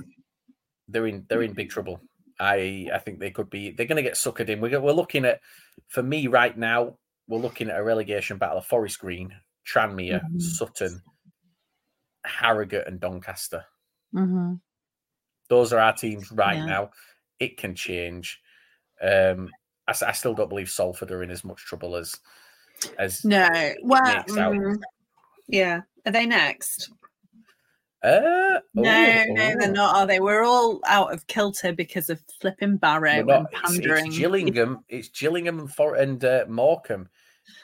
They're in they're in big trouble. I I think they could be. They're going to get suckered in. We're, we're looking at, for me right now, we're looking at a relegation battle of Forest Green, Tranmere, Mhm. Sutton, Harrogate, and Doncaster. Mm-hmm. Those are our teams right Yeah. now. It can change. Um, I, I still don't believe Salford are in as much trouble as as No. Well, makes mm, yeah. Are they next? Uh, No, oh, no, they're oh. not, are they? We're all out of kilter because of flipping Barrow We're and not. It's, pandering. it's Gillingham. It's Gillingham and For and uh, Morecambe.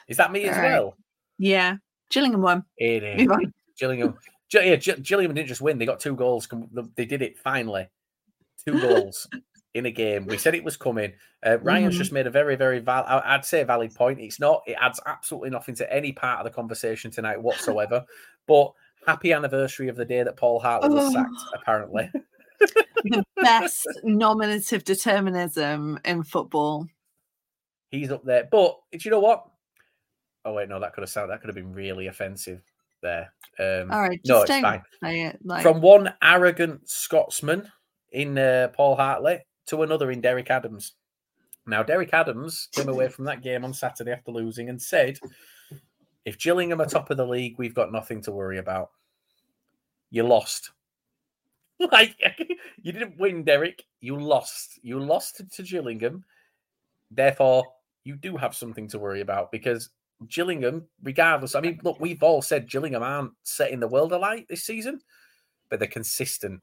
Is that me as Right. well? Yeah. Gillingham won. It is. Gillingham. Gi- yeah, Gi- Gillingham didn't just win; they got two goals. They did it finally. Two goals in a game. We said it was coming. Uh, Ryan's Mhm. just made a very, very val. I- I'd say a valid point. It's not. It adds absolutely nothing to any part of the conversation tonight whatsoever. but happy anniversary of the day that Paul Hartley was Oh. sacked. Apparently, the best nominative determinism in football. he's up there. But do you know what? Oh wait, no, that could have sounded. That could have been really offensive there. Um, All right, no, it's fine. it. Like, From one arrogant Scotsman in uh, Paul Hartley to another in Derek Adams. Now, Derek Adams came away from that game on Saturday after losing and said, if Gillingham are top of the league, we've got nothing to worry about. You lost. Like, you didn't win, Derek. You lost. You lost to Gillingham. Therefore, you do have something to worry about because Gillingham, regardless, I mean, look, we've all said Gillingham aren't setting the world alight this season, but they're consistent.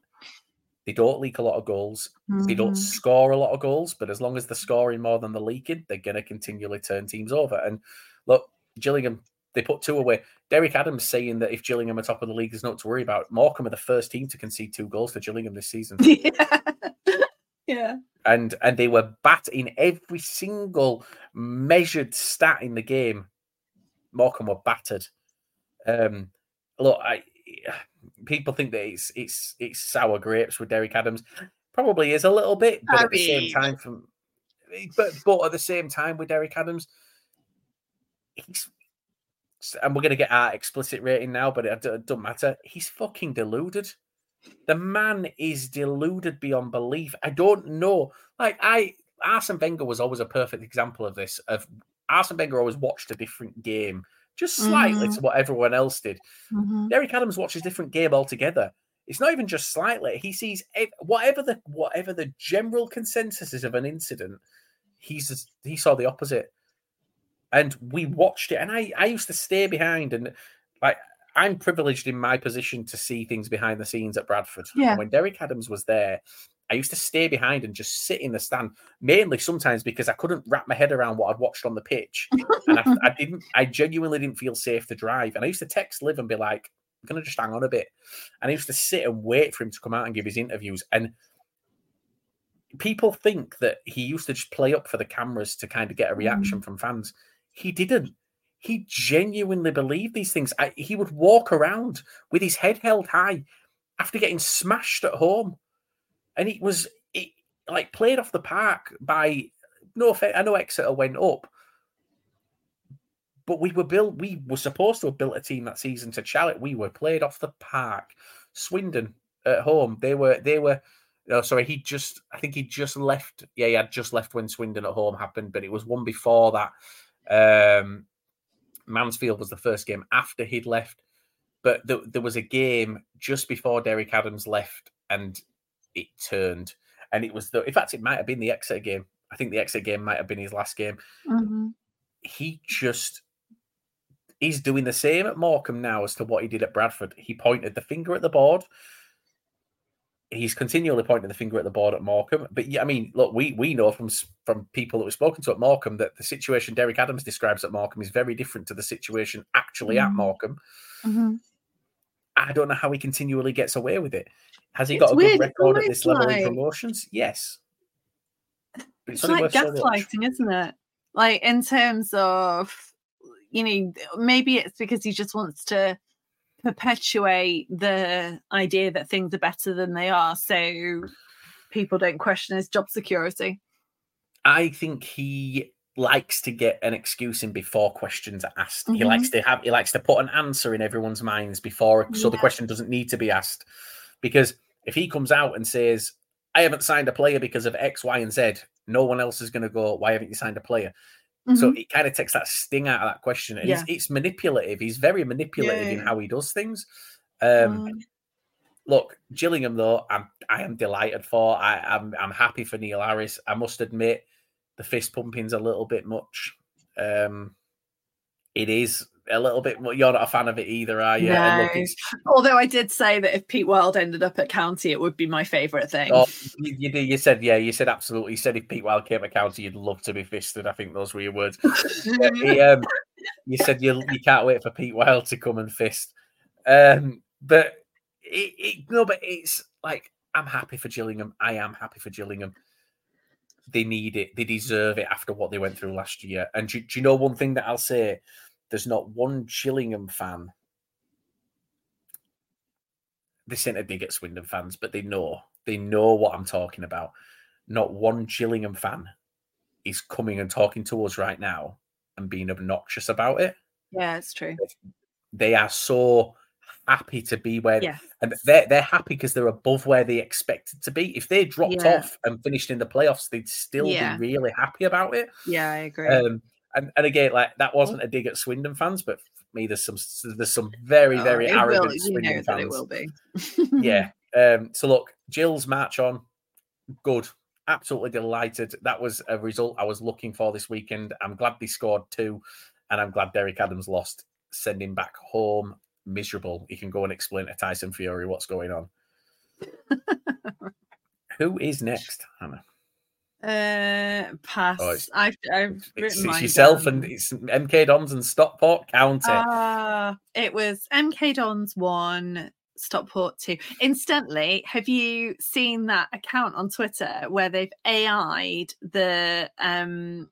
They don't leak a lot of goals. They don't Mhm. score a lot of goals, but as long as they're scoring more than they're leaking, they're going to continually turn teams over. And look, Gillingham, they put two away. Derek Adams saying that if Gillingham are top of the league, there's not to worry about. Morecambe are the first team to concede two goals for Gillingham this season yeah. yeah. and and they were bat in every single measured stat in the game. Morecambe were battered. Um, look, I people think that it's it's it's sour grapes with Derek Adams. Probably is a little bit, but I at the same time, from but but at the same time with Derek Adams, he's and we're gonna get our explicit rating now, but it, it doesn't matter. He's fucking deluded. The man is deluded beyond belief. I don't know. Like I, Arsene Wenger was always a perfect example of this. Of Arsene Wenger always watched a different game, just slightly Mhm. to what everyone else did. Mhm. Derek Adams watches a different game altogether. It's not even just slightly. He sees whatever the whatever the general consensus is of an incident. He's he saw the opposite, and we watched it. And I I used to stay behind and like I'm privileged in my position to see things behind the scenes at Bradford. And Yeah. when Derek Adams was there, I used to stay behind and just sit in the stand, mainly sometimes because I couldn't wrap my head around what I'd watched on the pitch. And I, I didn't, I genuinely didn't feel safe to drive. And I used to text Liv and be like, I'm going to just hang on a bit. And I used to sit and wait for him to come out and give his interviews. And people think that he used to just play up for the cameras to kind of get a reaction mm-hmm. from fans. He didn't. He genuinely believed these things. I, he would walk around with his head held high after getting smashed at home, and it was it, like played off the park by no. Offense, I know Exeter went up, but we were built. We were supposed to have built a team that season to challenge. We were played off the park. Swindon at home. They were. They were. Sorry. He just. I think he just left. Yeah, he had just left when Swindon at home happened, but it was one before that. Um, Mansfield was the first game after he'd left. but th- there was a game just before Derek Adams left, and it turned, and it was the. In fact, it might have been the Exeter game. I think the Exeter game might have been his last game. Mhm. He just he's doing the same at Morecambe now as to what he did at Bradford. He pointed the finger at the board. He's continually pointing the finger at the board at Morecambe. But yeah, I mean, look, we we know from from people that we've spoken to at Morecambe that the situation Derek Adams describes at Morecambe is very different to the situation actually at Mhm. Morecambe. Mhm. I don't know how he continually gets away with it. Has he It's got a weird, good record at this level like- in promotions? Yes. But It's only like worth so gaslighting, isn't it? Like in terms of, you know, maybe it's because he just wants to perpetuate the idea that things are better than they are, so people don't question his job security. I think he likes to get an excuse in before questions are asked. He Mhm. likes to have he likes to put an answer in everyone's minds before so the question doesn't need to be asked. Because if he comes out and says, I haven't signed a player because of X, Y, and Z, no one else is gonna go, Why haven't you signed a player? So Mhm. it kind of takes that sting out of that question. And Yeah. it's, it's manipulative. He's very manipulative in how he does things. Um, Um, look, Gillingham though, I'm I am delighted for. I, I'm I'm happy for Neil Harris. I must admit, the fist pumping's a little bit much. Um, it is a little bit. mu- You're not a fan of it either, are you? Look, No. although I did say that if Pete Wild ended up at County, it would be my favourite thing. oh, you, you, you said yeah. You said absolutely. You said if Pete Wild came to county, you'd love to be fisted. I think those were your words. Yeah, he, um, you said you you can't wait for Pete Wild to come and fist. Um, but it, it no, but it's like I'm happy for Gillingham. I am happy for Gillingham. They need it. They deserve it after what they went through last year. And do, do you know one thing that I'll say? There's not one Gillingham fan. This ain't a dig at Swindon fans, but they know. They know what I'm talking about. Not one Gillingham fan is coming and talking to us right now and being obnoxious about it. yeah, it's true. They are so happy to be where Yeah. and they're they're happy because they're above where they expected to be. If they dropped Yeah. off and finished in the playoffs, they'd still Yeah. be really happy about it. Yeah, I agree. Um, and, and again, like that wasn't a dig at Swindon fans, but for me, there's some there's some very Oh, very will- arrogant you Swindon fans. that it will be. yeah. Um, so look, Jill's match on, good. Absolutely delighted. That was a result I was looking for this weekend. I'm glad they scored two, and I'm glad Derek Adams lost. Send him back home miserable. He can go and explain to Tyson Fury what's going on. Who is next, Hannah? Uh, pass. Oh, I've I've It's, written it's mine yourself down. and it's MK Dons and Stockport County. Ah, it was MK Dons one, Stockport two. Instantly, have you seen that account on Twitter where they've AI'd the um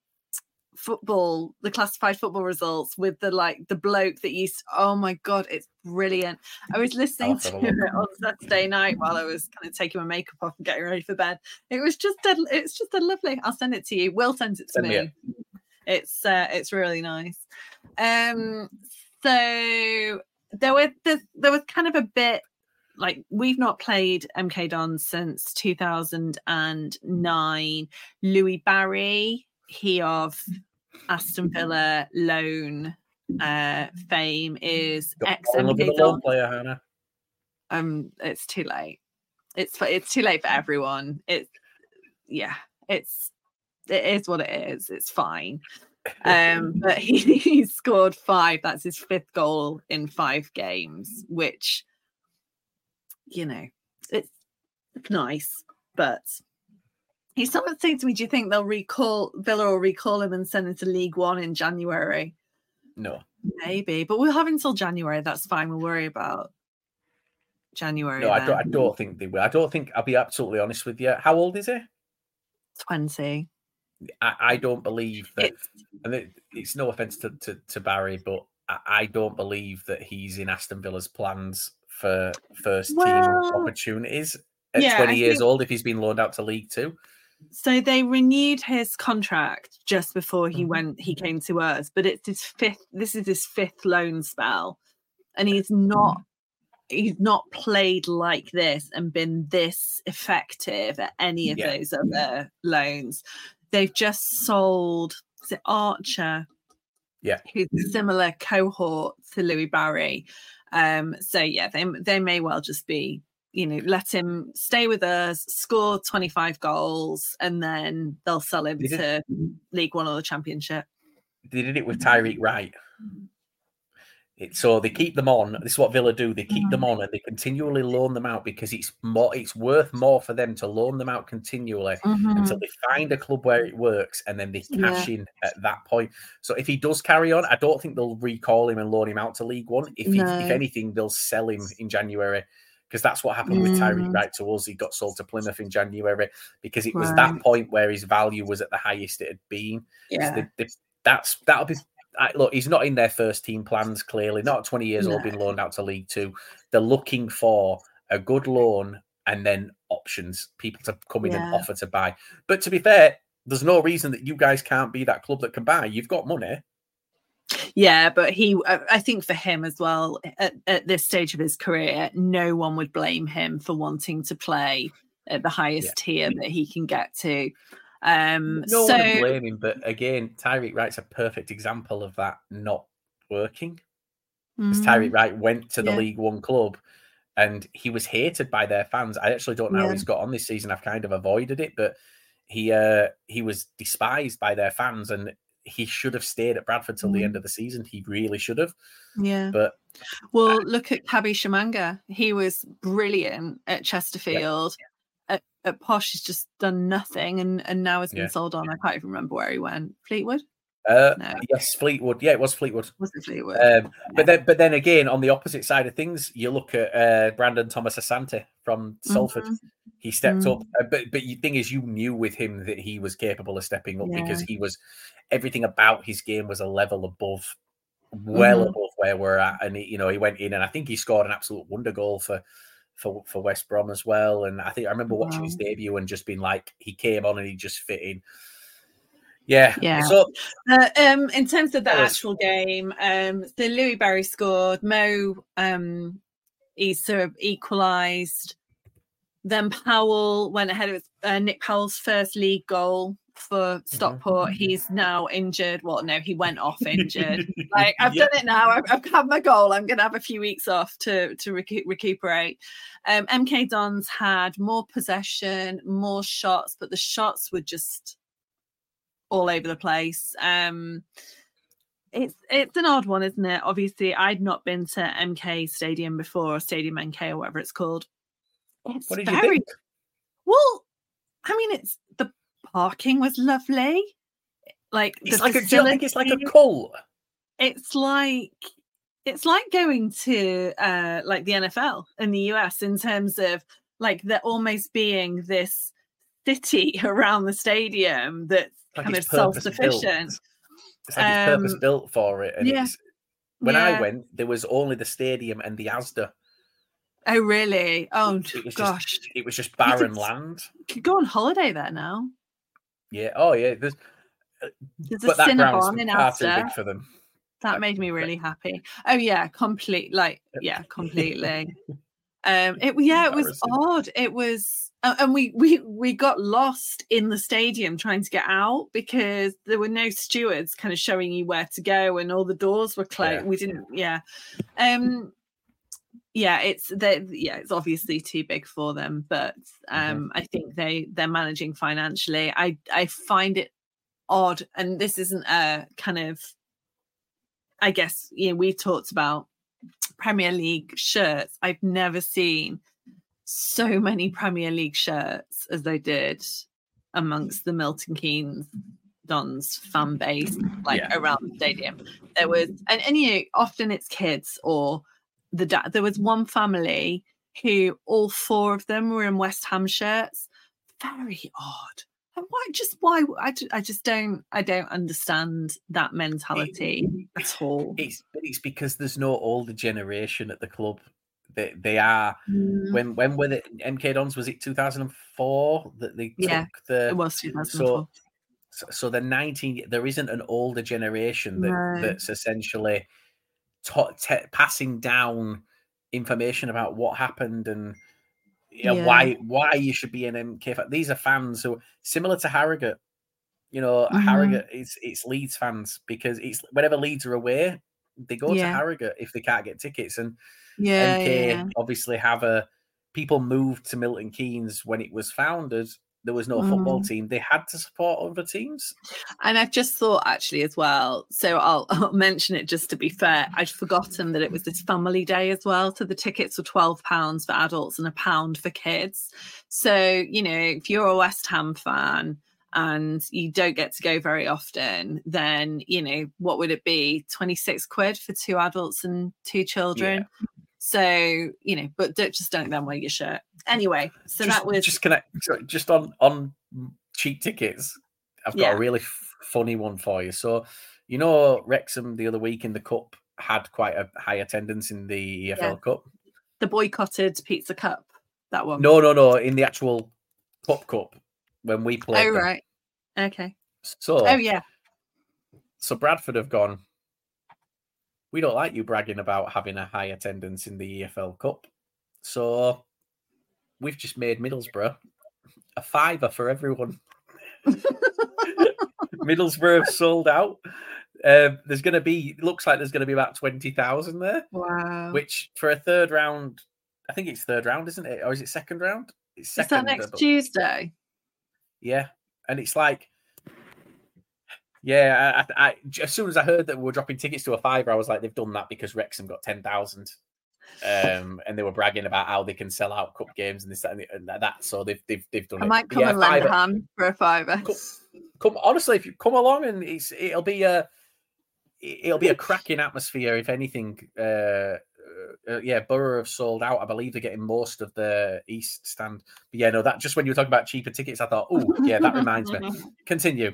football, the classified football results with the like the bloke that used? Oh my god, it's brilliant! I was listening to to it on Saturday night while I was kind of taking my makeup off and getting ready for bed. It was just it's just a lovely. I'll send it to you. Will send it to Send me. it. It's uh, it's really nice. Um, so there was there, there was kind of a bit like we've not played MK Don since 2009. Louie Barry, he of Aston Villa loan uh fame is ex fall in love with MK a lone Don. player, Hannah. Um, it's too late. It's for, it's too late for everyone. It's yeah, it's it is what it is. It's fine. Um, but he, he scored five. That's his fifth goal in five games, which you know, it's nice. But he's someone saying to me, "Do you think they'll recall Villa or recall him and send him to League One in January?" No. Maybe, but we'll have until January. That's fine. We'll worry about January. No, I don't I don't think they will. I don't think I'll be absolutely honest with you. How old is he? Twenty. I, I don't believe that It's and it, it's no offense to, to, to Barry, but I, I don't believe that he's in Aston Villa's plans for first team Well, opportunities at yeah, 20 I years think- old if he's been loaned out to League Two. So they renewed his contract just before he Mhm. went. He came to us, but it's his fifth. This is his fifth loan spell, and he's not. He's not played like this and been this effective at any of Yeah. those other loans. They've just sold. Archer? Yeah. who's a similar cohort to Louie Barry. Um, so yeah, they they may well just be, you know, let him stay with us, score 25 goals, and then they'll sell him They to League One or the Championship. They did it with Tyreik Wright. It, so they keep them on. This is what Villa do. They keep them on and they continually loan them out because it's more. It's worth more for them to loan them out continually Mm-hmm. until they find a club where it works and then they cash in at that point. So if he does carry on, I don't think they'll recall him and loan him out to League One. If, he, if anything, they'll sell him in January because that's what happened with Tyreik Wright to us. He got sold to Plymouth in January because it was Right. that point where his value was at the highest it had been. So Yeah. they- they- that's that'll be. I, look, he's not in their first team plans. Clearly, not twenty years old, No. being loaned out to League Two. They're looking for a good loan and then options, people to come in and offer to buy. But to be fair, there's no reason that you guys can't be that club that can buy. You've got money. Yeah, but he, I think for him as well, at, at this stage of his career, no one would blame him for wanting to play at the highest tier that he can get to. Um, No so one blame him. But again, Tyreik Wright's a perfect example of that not working. Because Mhm. Tyreik Wright went to the Yeah. League One club and he was hated by their fans. I actually don't know how he's got on this season. I've kind of avoided it, but he uh he was despised by their fans and he should have stayed at Bradford till the Mm. end of the season. He really should have. yeah. But Well, look at Kabi Tshimanga. He was brilliant at Chesterfield. At, at Posh, he's just done nothing, and and now has been Yeah. sold on. I can't even remember where he went. Fleetwood uh No. yes, Fleetwood. Yeah, it was Fleetwood. was it Fleetwood? Um, but then, but then again, on the opposite side of things, you look at uh, Brandon Thomas Asante from Salford. Mhm. He stepped Mm. up, uh, but but the thing is, you knew with him that he was capable of stepping up because he was everything about his game was a level above, well Mhm. above where we're at, and he, you know he went in and I think he scored an absolute wonder goal for. For, for West Brom as well, and I think I remember watching his debut and just being like, he came on and he just fit in. Yeah, Yeah. So Uh, um, in terms of the actual game, um, so Louie Barry scored. Mo, um, he sort of equalised. Then Powell went ahead. It was uh, Nick Powell's first league goal for Stockport. He's now injured. Well, no, he went off injured. like I've Yeah. done it now. I've, I've had my goal. I'm going to have a few weeks off to to recu- recuperate. Um, MK Dons had more possession, more shots, but the shots were just all over the place. Um, it's it's an odd one, isn't it? Obviously, I'd not been to MK Stadium before, or Stadium MK, or whatever it's called. It's what did you very think? well. I mean, it's the parking was lovely. Like It's like a, do you think it's like a facility- cult? it's like it's like going to uh like the NFL in the US in terms of like there almost being this city around the stadium that's Like kind of purpose-built. It's like it's purpose Um, built for it. And yeah. when I went, there was only the stadium and the Asda. Oh really? Oh It was gosh. just it was just barren could- land. You could go on holiday there now. Yeah. Oh yeah. There's, There's a that Cinnabon in too Asda. big for them. That made me really happy. Oh yeah, complete like yeah, completely. um it yeah, it was odd. It was and we we we got lost in the stadium trying to get out because there were no stewards kind of showing you where to go and all the doors were closed. Yeah. We didn't yeah. Um yeah, it's they yeah, it's obviously too big for them, but um I think they they're managing financially. I I find it odd and this isn't a kind of I guess you know we talked about Premier League shirts. I've never seen so many Premier League shirts as they did amongst the Milton Keynes Dons fan base, like Yeah. around the stadium. There was, and, and you know, often it's kids or the dad. There was one family who all four of them were in West Ham shirts. Very odd. And why? Just why? I, I just don't. I don't understand that mentality at all. It's it's because there's no older generation at the club. They they are Mm, when when were the MK Dons? Was it 2004 that they took Yeah, the it was 2004. so so the 19 there isn't an older generation that, No. that's essentially ta- te- passing down information about what happened and you know, Yeah. why why you should be an MK fan. These are fans who similar to Harrogate. You know, Mhm. Harrogate it's it's Leeds fans because it's whenever Leeds are away, they go Yeah. to Harrogate if they can't get tickets. And Yeah, MK yeah. obviously have a people moved to Milton Keynes when it was founded. There was no football Mm. team. They had to support other teams. And I've just thought actually as well. So I'll, I'll mention it just to be fair. I'd forgotten that it was this family day as well. So the tickets were twelve pounds for adults and a pound for kids. So you know, if you're a West Ham fan and you don't get to go very often, then you know what would it be? Twenty six quid for two adults and two children. So you know, but don't, just don't then wear your shirt. Anyway, so just, that was just connect. sorry, Just on on cheap tickets. I've got Yeah. a really f- funny one for you. So, you know, Wrexham the other week in the cup had quite a high attendance in the EFL Yeah. Cup. the boycotted pizza cup. That one. No, no, no. In the actual Cup Cup when we played. Oh them. right. Okay. So, Oh yeah. so Bradford have gone. We don't like you bragging about having a high attendance in the EFL Cup. So we've just made Middlesbrough a fiver for everyone. Middlesbrough have sold out. Um, there's going to be, it looks like there's going to be about 20,000 there, Wow. which for a third round, I think it's third round, isn't it? Or is it second round? It's Is that next Tuesday? yeah, and it's like, yeah. I, I, as soon as I heard that we were dropping tickets to a fiver, I was like, they've done that because Wrexham got ten thousand, um, and they were bragging about how they can sell out cup games and this that, and, that. So they've they've they've done I it. might come yeah, and lend a hand for a fiver. Come, come honestly, if you come along and it's it'll be a it'll be a cracking atmosphere. If anything, uh, uh, yeah, Borough have sold out. I believe they're getting most of the East stand. But yeah, no, that just when you were talking about cheaper tickets, I thought, oh yeah, that reminds me. Continue.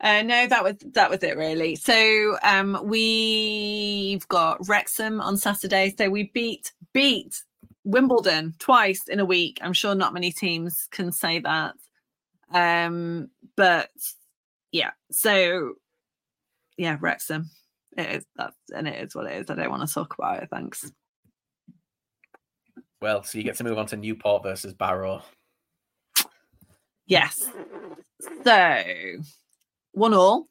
Uh, no, that was that was it really. So um, we've got Wrexham on Saturday. So we beat beat Wimbledon twice in a week. I'm sure not many teams can say that. Um, but yeah, so yeah, Wrexham. It is that, and it is what it is. I don't want to talk about it. Thanks. Well, so you get to move on to Newport versus Barrow. Yes. So one all.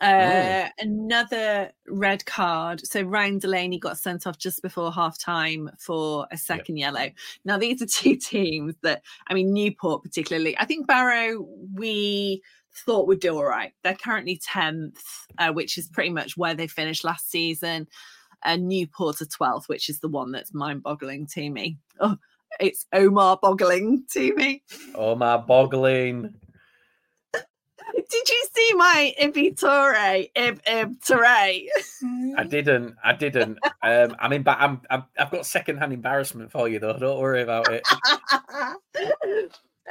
Uh, another red card. So Ryan Delaney got sent off just before half time for a second yellow. Now, these are two teams that, I mean, Newport particularly. I think Barrow, we thought would do all right. They're currently 10th, uh, which is pretty much where they finished last season. And Newport are 12th, which is the one that's mind boggling to me. Oh, it's Omar boggling to me. Omar boggling. Did you see my Ibi Torre? Ib Ib. I didn't. I didn't. Um, I mean, but I'm, I'm. I've got secondhand embarrassment for you though. Don't worry about it.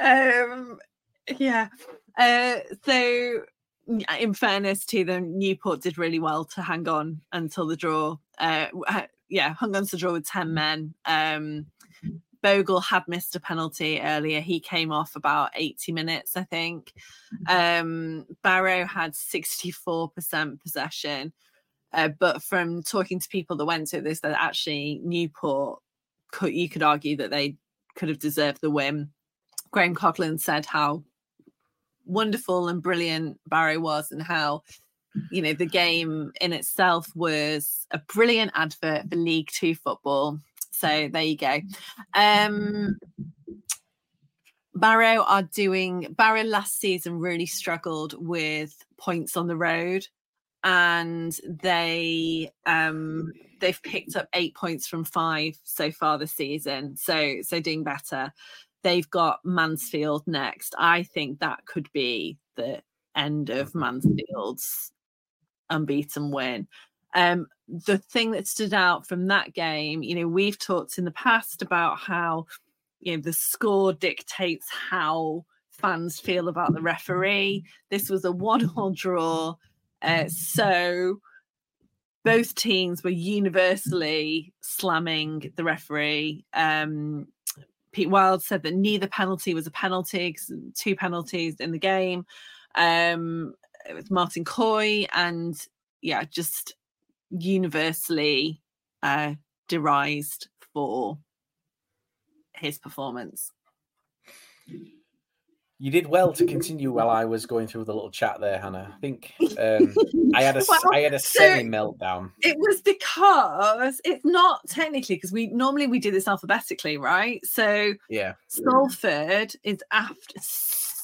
um, yeah. Uh, so, in fairness to them, Newport did really well to hang on until the draw. Uh, yeah, hung on to the draw with 10 men. Um, Bogle had missed a penalty earlier. He came off about 80 minutes, I think. Um, Barrow had 64% possession. Uh, but from talking to people that went to it, they said actually Newport could you could argue that they could have deserved the win. Graham Coughlan said how wonderful and brilliant Barrow was and how you know the game in itself was a brilliant advert for League Two football. So there you go. Um Barrow are doing Barrow last season really struggled with points on the road and they um they've picked up 8 points from 5 so far this season. So so doing better. They've got Mansfield next. I think that could be the end of Mansfield's unbeaten win. Um, the thing that stood out from that game, you know, we've talked in the past about how, you know, the score dictates how fans feel about the referee. This was a one-all draw, uh, so both teams were universally slamming the referee. Um, Pete Wild said that neither penalty was a penalty, two penalties in the game. Um, it was Martin Coy, and yeah, just universally uh, derised for his performance. You did well to continue while I was going through the little chat there, Hannah. I think um, I had a Well, I had a so- semi meltdown. It was because it's not technically because we normally we do this alphabetically, right? So Yeah, Salford is after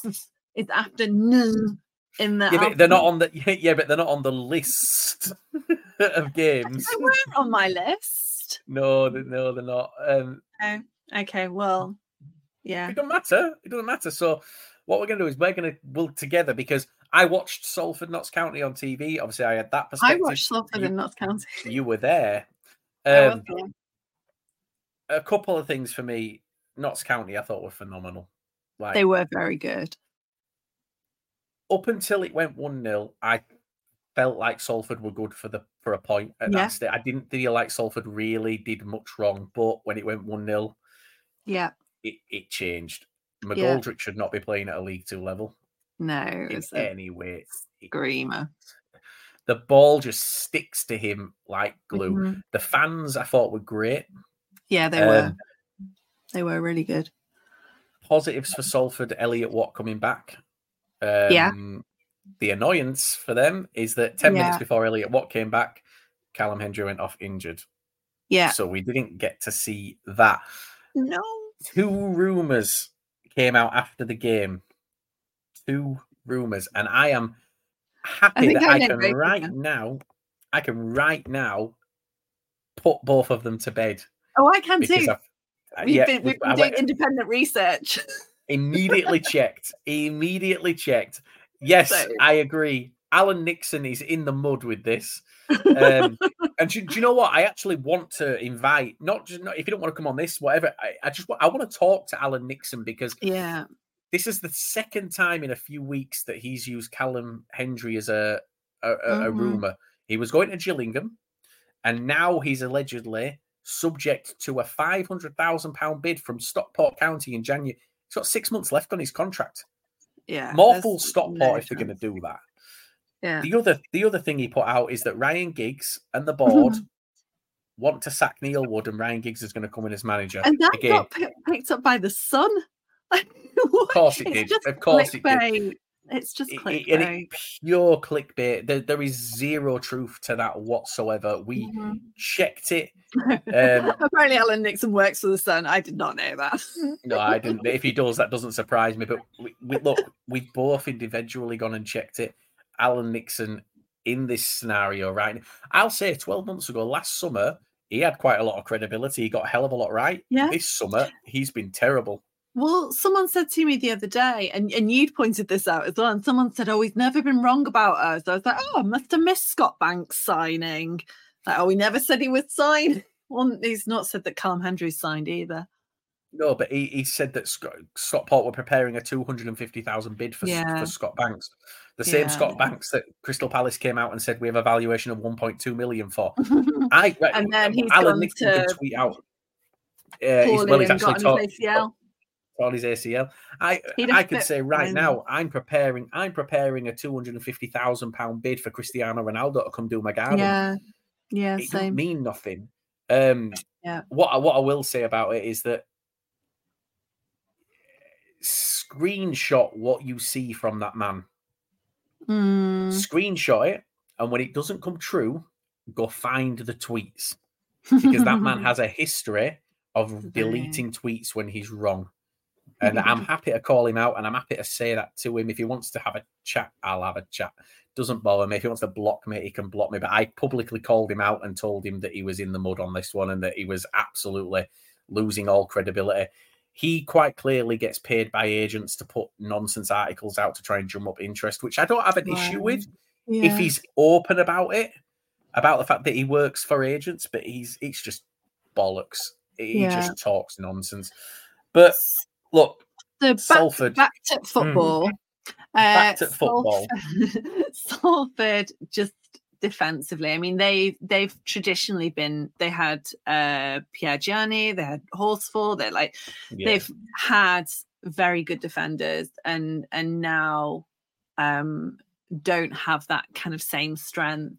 is after N in the. yeah but they're not on the yeah, but they're not on the list of games. They weren't on my list. No, they- no, they're not. Um, Oh, okay, well, yeah. it doesn't matter. It doesn't matter. So what we're going to do is we're going to work together because I watched Salford Notts County on TV. Obviously, I had that perspective. I watched Salford you, and Notts County. you were there. I Um, was there. a couple of things for me. Notts County, I thought were phenomenal. Like They were very good. Up until it went one 0 I felt like Salford were good for the for a point at Yeah. that stage. I didn't feel like Salford really did much wrong, but when it went one 0 Yeah. it, it changed. Yeah. McGoldrick should not be playing at a League Two level No, in any way. Screamer. the ball just sticks to him like glue. Mhm. The fans I thought were great. Yeah, they were. Um, They were really good. positives for Salford, Elliot Watt coming back. Um, Yeah. The annoyance for them is that 10 minutes before Elliot Watt came back, Callum Hendry went off injured. Yeah. So we didn't get to see that. No. Two rumours came out after the game. Two rumours. And I am happy think that I I can right them. now, I can right now put both of them to bed. Oh, I can too. I've, uh, We've yeah, been, we've I been went- doing independent research. immediately checked. Immediately checked. Yes, So- I agree. Alan Nixon is in the mud with this. Um, and do, do you know what? I actually want to invite not just not, if you don't want to come on this, whatever. I, I just I want to talk to Alan Nixon because yeah. this is the second time in a few weeks that he's used Callum Hendry as a a, a, a Mhm. rumor. He was going to Gillingham, and now he's allegedly subject to a five hundred thousand pound bid from Stockport County in January. He's got six months left on his contract. Yeah. More full stop no if they're going to do that. Yeah. The other the other thing he put out is that Ryan Giggs and the mm-hmm. board want to sack Neil Wood, and Ryan Giggs is going to come in as manager. And that Again, got pi- picked up by the Sun. of course it did. Of course it did. It's just clickbait. it- it, pure clickbait. There, there is zero truth to that whatsoever. We Mhm. checked it. Um, Apparently, Alan Nixon works for the Sun. I did not know that. no, I didn't. If he does, that doesn't surprise me. But we, we, look, we've both individually gone and checked it. Alan Nixon in this scenario, right? I'll say 12 months ago, last summer, he had quite a lot of credibility. He got a hell of a lot right. Yeah. This summer, he's been terrible. Well, someone said to me the other day, and, and you'd pointed this out as well. And someone said, "Oh, he's never been wrong about us." I was like, "Oh, I must have missed Scott Banks signing." Like, oh, he never said he would sign. Well, he's not said that Callum Hendry's signed either. No, but he, he said that Scott, Stockport were preparing a 250,000 bid for, Yeah. for Scott Banks. The same Yeah. Scott Banks that Crystal Palace came out and said we have a valuation of 1.2 million for. I And then he's Alan gone to tweet out. Uh, he's, well, he's actually got taught, on his ACL. On his ACL. I I could say right now I'm preparing I'm preparing a 250,000 pound bid for Cristiano Ronaldo to come do my garden. Yeah, yeah, it same. mean nothing. Um, Yeah. What I- what I will say about it is that screenshot what you see from that man. Mm. Screenshot it, and when it doesn't come true, go find the tweets because that man has a history of deleting tweets when he's wrong. And mm-hmm. I'm happy to call him out and I'm happy to say that to him. If he wants to have a chat, I'll have a chat. Doesn't bother me. If he wants to block me, he can block me. But I publicly called him out and told him that he was in the mud on this one and that he was absolutely losing all credibility. He quite clearly gets paid by agents to put nonsense articles out to try and drum up interest, which I don't have an issue with if he's open about it, about the fact that he works for agents, but he's it's just bollocks. He Yeah. just talks nonsense. But look, So back, Salford. back to football. Back Uh, to football. Salford, Salford just defensively. I mean, they they've traditionally been. They had uh Pierre Gianni, they had Horsfall. They're like yeah, they've had very good defenders, and and now um don't have that kind of same strength.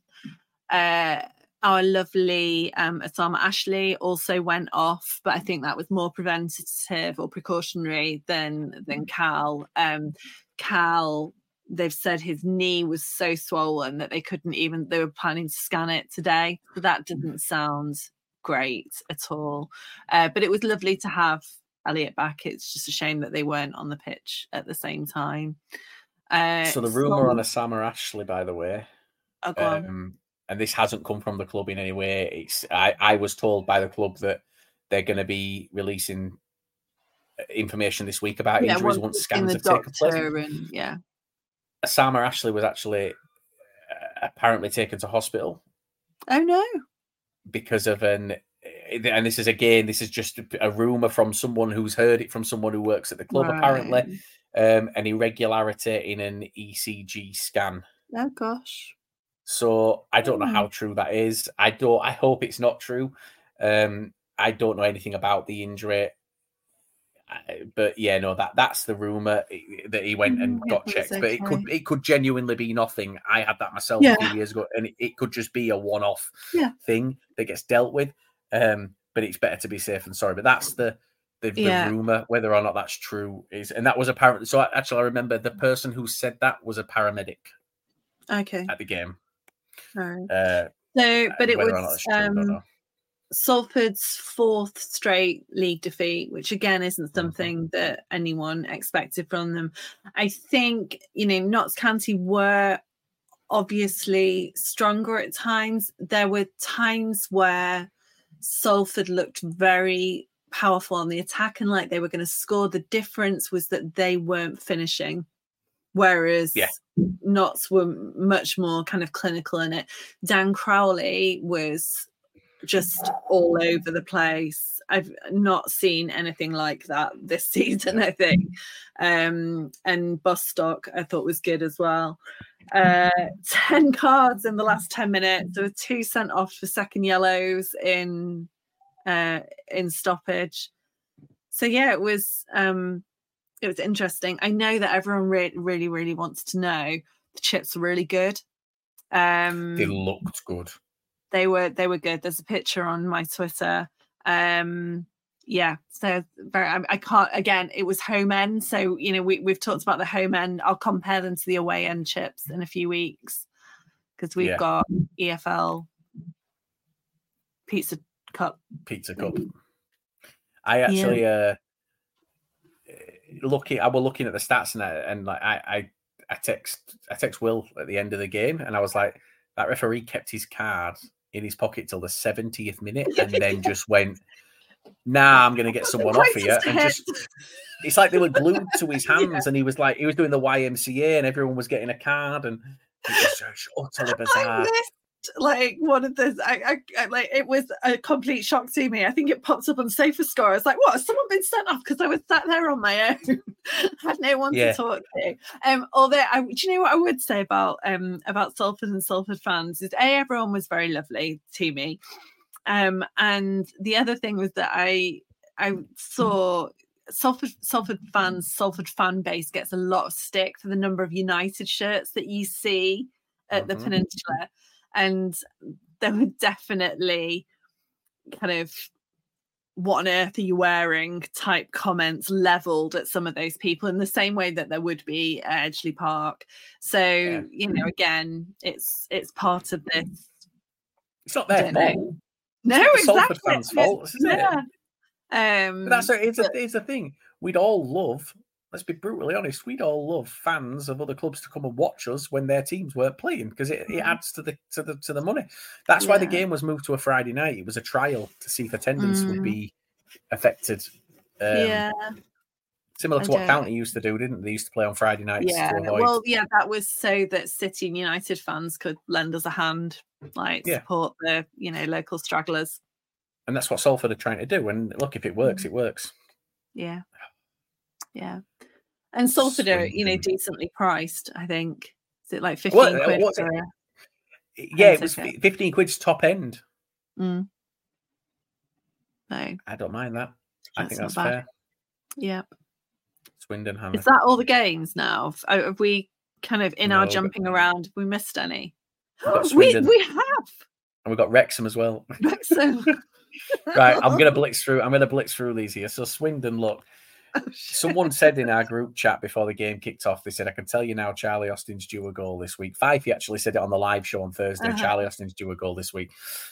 Uh our lovely um, Ossama Ashley also went off, but I think that was more preventative or precautionary than than Cal. Um, Cal, they've said his knee was so swollen that they couldn't even. They were planning to scan it today, but that didn't sound great at all. Uh, but it was lovely to have Elliot back. It's just a shame that they weren't on the pitch at the same time. Uh, so the rumor on Ossama Ashley, by the way, oh, um, and this hasn't come from the club in any way. It's I, I was told by the club that they're going to be releasing uh, information this week about yeah, injuries once scans have taken place. and yeah, Ossama Ashley was actually uh, apparently taken to hospital oh no, because of an and this is again this is just a rumor from someone who's heard it from someone who works at the club apparently um, an irregularity in an ECG scan. oh gosh, So I don't know Oh. how true that is. I don't. I hope it's not true. Um, I don't know anything about the injury, I- but yeah, no that that's the rumor that he went and Mm, got checked. was But it could it could genuinely be nothing. I had that myself a few years ago, and it, it could just be a one off Yeah. thing that gets dealt with. Um, but it's better to be safe than sorry. But that's the the, the Yeah. rumor. Whether or not that's true is, and that was apparently. So I- actually, I remember the person who said that was a paramedic okay, at the game. Alright. Uh, So, but it was it's true, I don't um. Salford's fourth straight league defeat, which again Mm-hmm. isn't something that anyone expected from them. I think, you know, Notts County were obviously stronger at times. There were times where Salford looked very powerful on the attack and like they were going to score. The difference was that they weren't finishing. Whereas Yeah. Notts were much more kind of clinical in it. Dan Crowley was just all over the place. I've not seen anything like that this season, I think. Um, and Bostock, I thought was good as well. Uh, 10 cards in the last 10 minutes. There were two sent off for second yellows in uh, in stoppage. So yeah, it was um, it was interesting. I know that everyone re- really, really wants to know the chips are really good. Um, They looked good. they were they were good there's a picture on my twitter um yeah so very I, I can't again it was home end so you know we, we've talked about the home end i'll compare them to the away end chips in a few weeks because we've Yeah. got efl pizza cup Pizza cup. I actually uh looking I was looking at the stats and I, and like I, I I text I text Will at the end of the game and I was like that referee kept his card in his pocket till the 70th minute and then just went nah I'm gonna get someone off here and just it's like they were glued to his hands and he was like he was doing the YMCA and everyone was getting a card and it was just utterly bizarre. Like one of the I, I, I like it was a complete shock to me. I think it popped up on SofaScore. I was like, "What? Has someone been sent off?" Because I was sat there on my own, had no one Yeah. to talk to. Um, although, I, do you know what I would say about um about Salford and Salford fans is a everyone was very lovely to me, um, and the other thing was that I I saw Salford Salford fans Salford fan base gets a lot of stick for the number of United shirts that you see at the Mhm. peninsula and there were definitely kind of what on earth are you wearing type comments leveled at some of those people in the same way that there would be at Edgeley Park. So, you know, again, it's it's part of this. It's not their fault. No, not exactly. Fans' fault, isn't it? Um But that's a, it's, a, it's a thing. We'd all love, let's be brutally honest, we'd all love fans of other clubs to come and watch us when their teams weren't playing because it, it adds to the to the to the money. That's why the Mm-hmm. Game was moved to a Friday night. It was a trial to see if attendance would Mm. be affected. Um, yeah. Similar to what County used to do, didn't they? They used to play on Friday nights Yeah. to avoid. Well, yeah, that was so that City and United fans could lend us a hand, like Yeah. support the, you know, local stragglers. and that's what Salford are trying to do. And look, if it works, Mm. it works. Yeah. Yeah. And Salford are, you know, decently priced, I think. Is it like 15 What- uh, quid what's it? for a- Yeah, it was ticket. 15 quid's top end. Mm. No, I don't mind that. I think that's bad. fair. yeah. Swindon, Hannah. Is that all the games now? Have- uh, we kind of in No, our but- jumping around, have we missed any? We we have. and we've got Wrexham as well. Wrexham. right, I'm gonna blitz through. I'm gonna blitz through these here. So Swindon, look. Someone said in our group chat before the game kicked off, they said, I can tell you now, Charlie Austin's due a goal this week. Fifey actually said it on the live show on Thursday. Uh-huh. Charlie Austin's due a goal this week.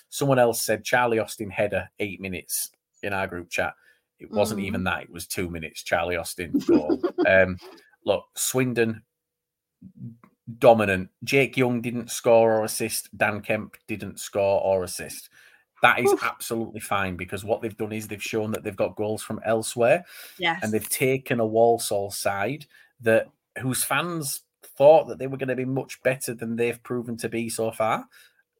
Someone else said Charlie Austin header, eight minutes in our group chat. It wasn't Mm. even that, it was two minutes. Charlie Austin goal. um, look, Swindon dominant. Jake Young didn't score or assist. Dan Kemp didn't score or assist. That is Oof. absolutely fine because what they've done is they've shown that they've got goals from elsewhere Yes. and they've taken a Walsall side that whose fans thought that they were going to be much better than they've proven to be so far,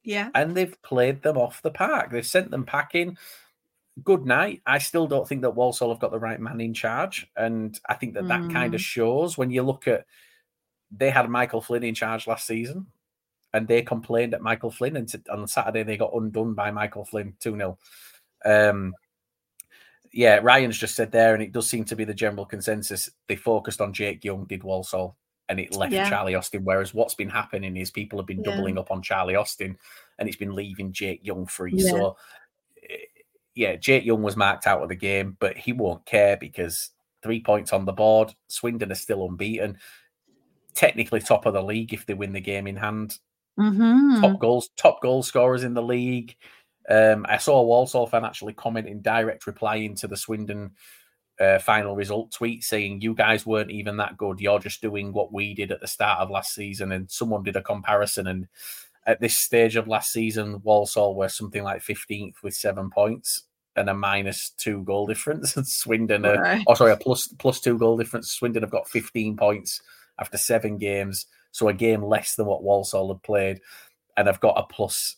yeah. and they've played them off the park. They've sent them packing. Good night. I still don't think that Walsall have got the right man in charge, and I think that that kind of mm. shows when you look at. They had Michael Flynn in charge last season, and they complained at Michael Flynn, and on Saturday they got undone by Michael Flynn two 0 um, yeah, Ryan's just said there, and it does seem to be the general consensus. They focused on Jake Young, did Walsall, and it left Yeah. Charlie Austin. Whereas what's been happening is people have been Yeah. doubling up on Charlie Austin, and it's been leaving Jake Young free. Yeah. So, eh, yeah, Jake Young was marked out of the game, but he won't care because three points on the board. Swindon are still unbeaten, technically top of the league if they win the game in hand Mm-hmm. top goals, top goal scorers in the league. Um, I saw a Walsall fan actually comment in direct reply into the Swindon uh, final result tweet saying, "You guys weren't even that good. You're just doing what we did at the start of last season." And someone did a comparison, and at this stage of last season, Walsall were something like 15th with seven points and a minus two goal difference. And Swindon, are, oh sorry, a plus plus two goal difference. Swindon have got 15 points after seven games, so a game less than what Walsall had played, and I've got a plus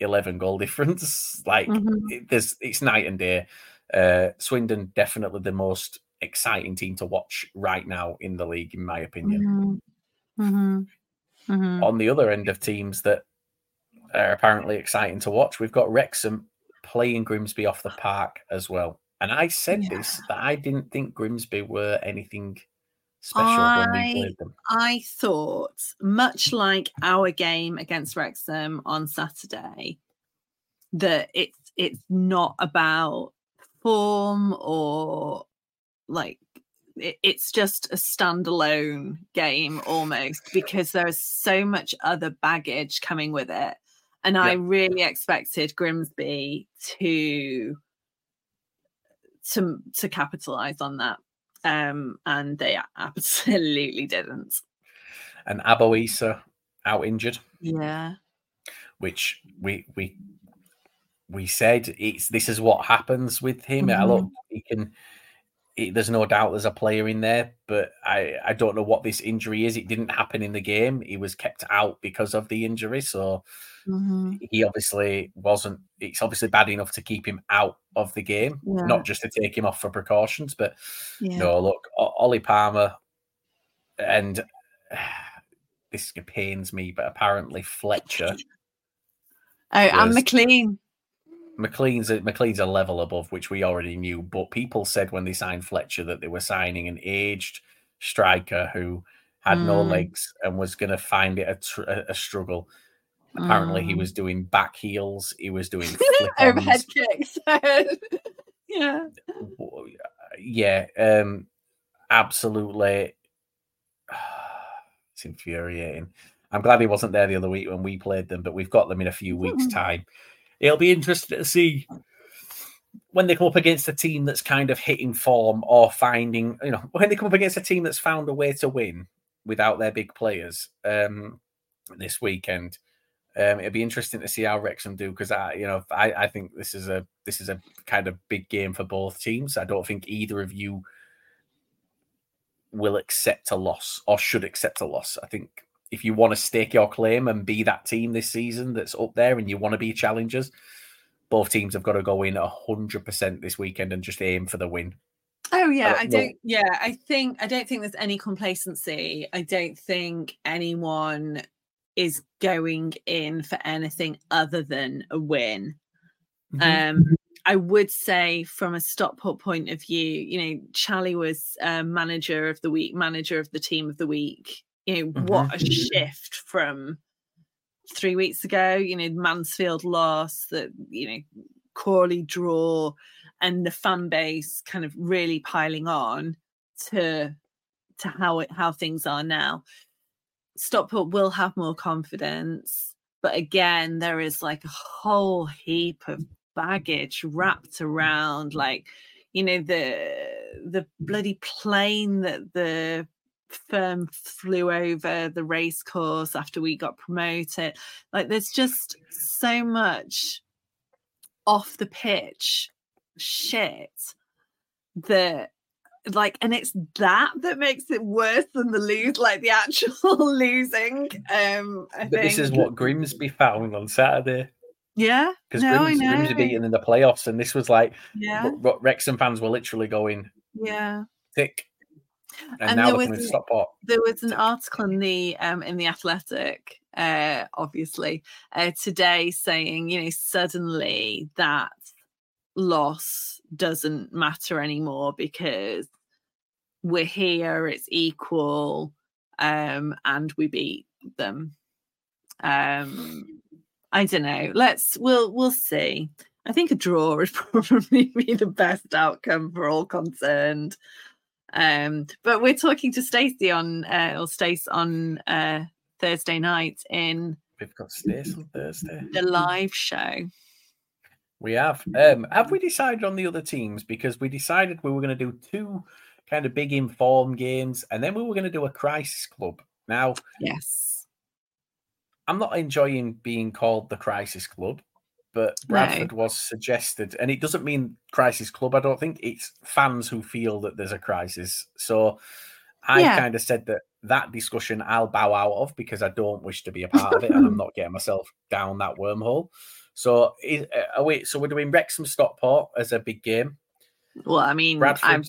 11 goal difference. Like Mhm. it, there's, it's night and day. Uh, Swindon definitely the most exciting team to watch right now in the league, in my opinion. Mm-hmm. Mm-hmm. On the other end of teams that are apparently exciting to watch, we've got Wrexham playing Grimsby off the park as well. And I said this that I didn't think Grimsby were anything special when we I- played them. I thought, much like our game against Wrexham on Saturday, that it's it's not about form or like it, it's just a standalone game almost because there is so much other baggage coming with it. And I really expected Grimsby to to to capitalize on that. Um, and they absolutely didn't. And Aboisa out injured. Yeah. which we we we said it's this is what happens with him. I look, he can. He, there's no doubt there's a player in there, but I I don't know what this injury is. It didn't happen in the game. He was kept out because of the injury, so Mhm. he obviously wasn't. It's obviously bad enough to keep him out of the game, Yeah. not just to take him off for precautions. But Yeah. no, look, O- Ollie Palmer, and this pains me, but apparently Fletcher. Oh, and McClean. McClean's a, McClean's a level above, which we already knew. But people said when they signed Fletcher that they were signing an aged striker who had no Mm. legs and was going to find it a, tr- a, struggle. Apparently, he Mm. was doing back heels. He was doing Overhead kicks. yeah. Yeah, um, absolutely. It's infuriating. I'm glad he wasn't there the other week when we played them, but we've got them in a few weeks' time. It'll be interesting to see when they come up against a team that's kind of hitting form or finding, you know, when they come up against a team that's found a way to win without their big players um, this weekend. Um, it'll be interesting to see how Wrexham do because I, you know, I, I think this is a this is a kind of big game for both teams. I don't think either of you will accept a loss or should accept a loss. I think if you want to stake your claim and be that team this season that's up there and you want to be challengers, both teams have got to go in hundred percent this weekend and just aim for the win. Oh yeah, don't I don't. Yeah, I think I don't think there's any complacency. I don't think anyone is going in for anything other than a win. Um, I would say from a Stockport point of view, you know, Charlie was uh, manager of the week, manager of the team of the week. You know, what mm-hmm. a shift from three weeks ago. You know, Mansfield lost, that you know, Crawley draw, and the fan base kind of really piling on to to how it how things are now. Stockport will have more confidence, but again, there is like a whole heap of baggage wrapped around, like you know the the bloody plane that the firm flew over the race course after we got promoted. Like there's just so much off the pitch shit that like and it's that that makes it worse than the lose like the actual losing um this is what Grimsby found on Saturday. Yeah because no, Grims. Grimsby beaten in the playoffs, and this was like yeah. Wrexham fans were literally going yeah. thick, and, And now there they're coming to was- Stockport. there was an article in the um in the athletic uh obviously uh today saying you know suddenly that loss doesn't matter anymore because we're here it's equal um and we beat them. Um i don't know. Let's we'll we'll see. I think a draw would probably be the best outcome for all concerned um, but we're talking to Stacey on uh, or Stace on uh, Thursday night in We've got Stace on Thursday. the live show. We have. Um, have we decided on the other teams? Because we decided we were going to do two kind of big inform games, and then we were going to do a crisis club. Now, Yes. I'm not enjoying being called the crisis club, but No. Bradford was suggested, and it doesn't mean crisis club. I don't think it's fans who feel that there's a crisis. So I Yeah. kind of said that that discussion I'll bow out of because I don't wish to be a part of it, and I'm not getting myself down that wormhole. So, is, uh, wait, so we're doing Wrexham Stockport as a big game. Well, I mean, Bradford. I've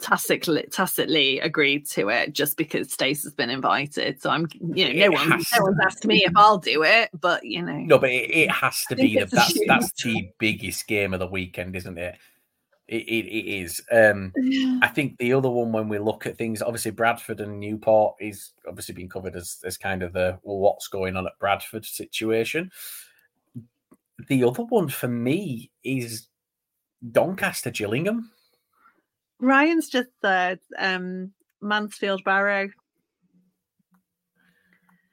tacitly tacitly agreed to it just because Stace has been invited. So I'm, you know, no one, no one's asked me if I'll do it, but you know, No, but it, it has to be the, that's that's the biggest game of the weekend, isn't it? It, it, it is. Um, I think the other one, when we look at things, obviously Bradford and Newport is obviously being covered as, as kind of the well, what's going on at Bradford situation. The other one for me is Doncaster Gillingham. Ryan's just said um, Mansfield Barrow.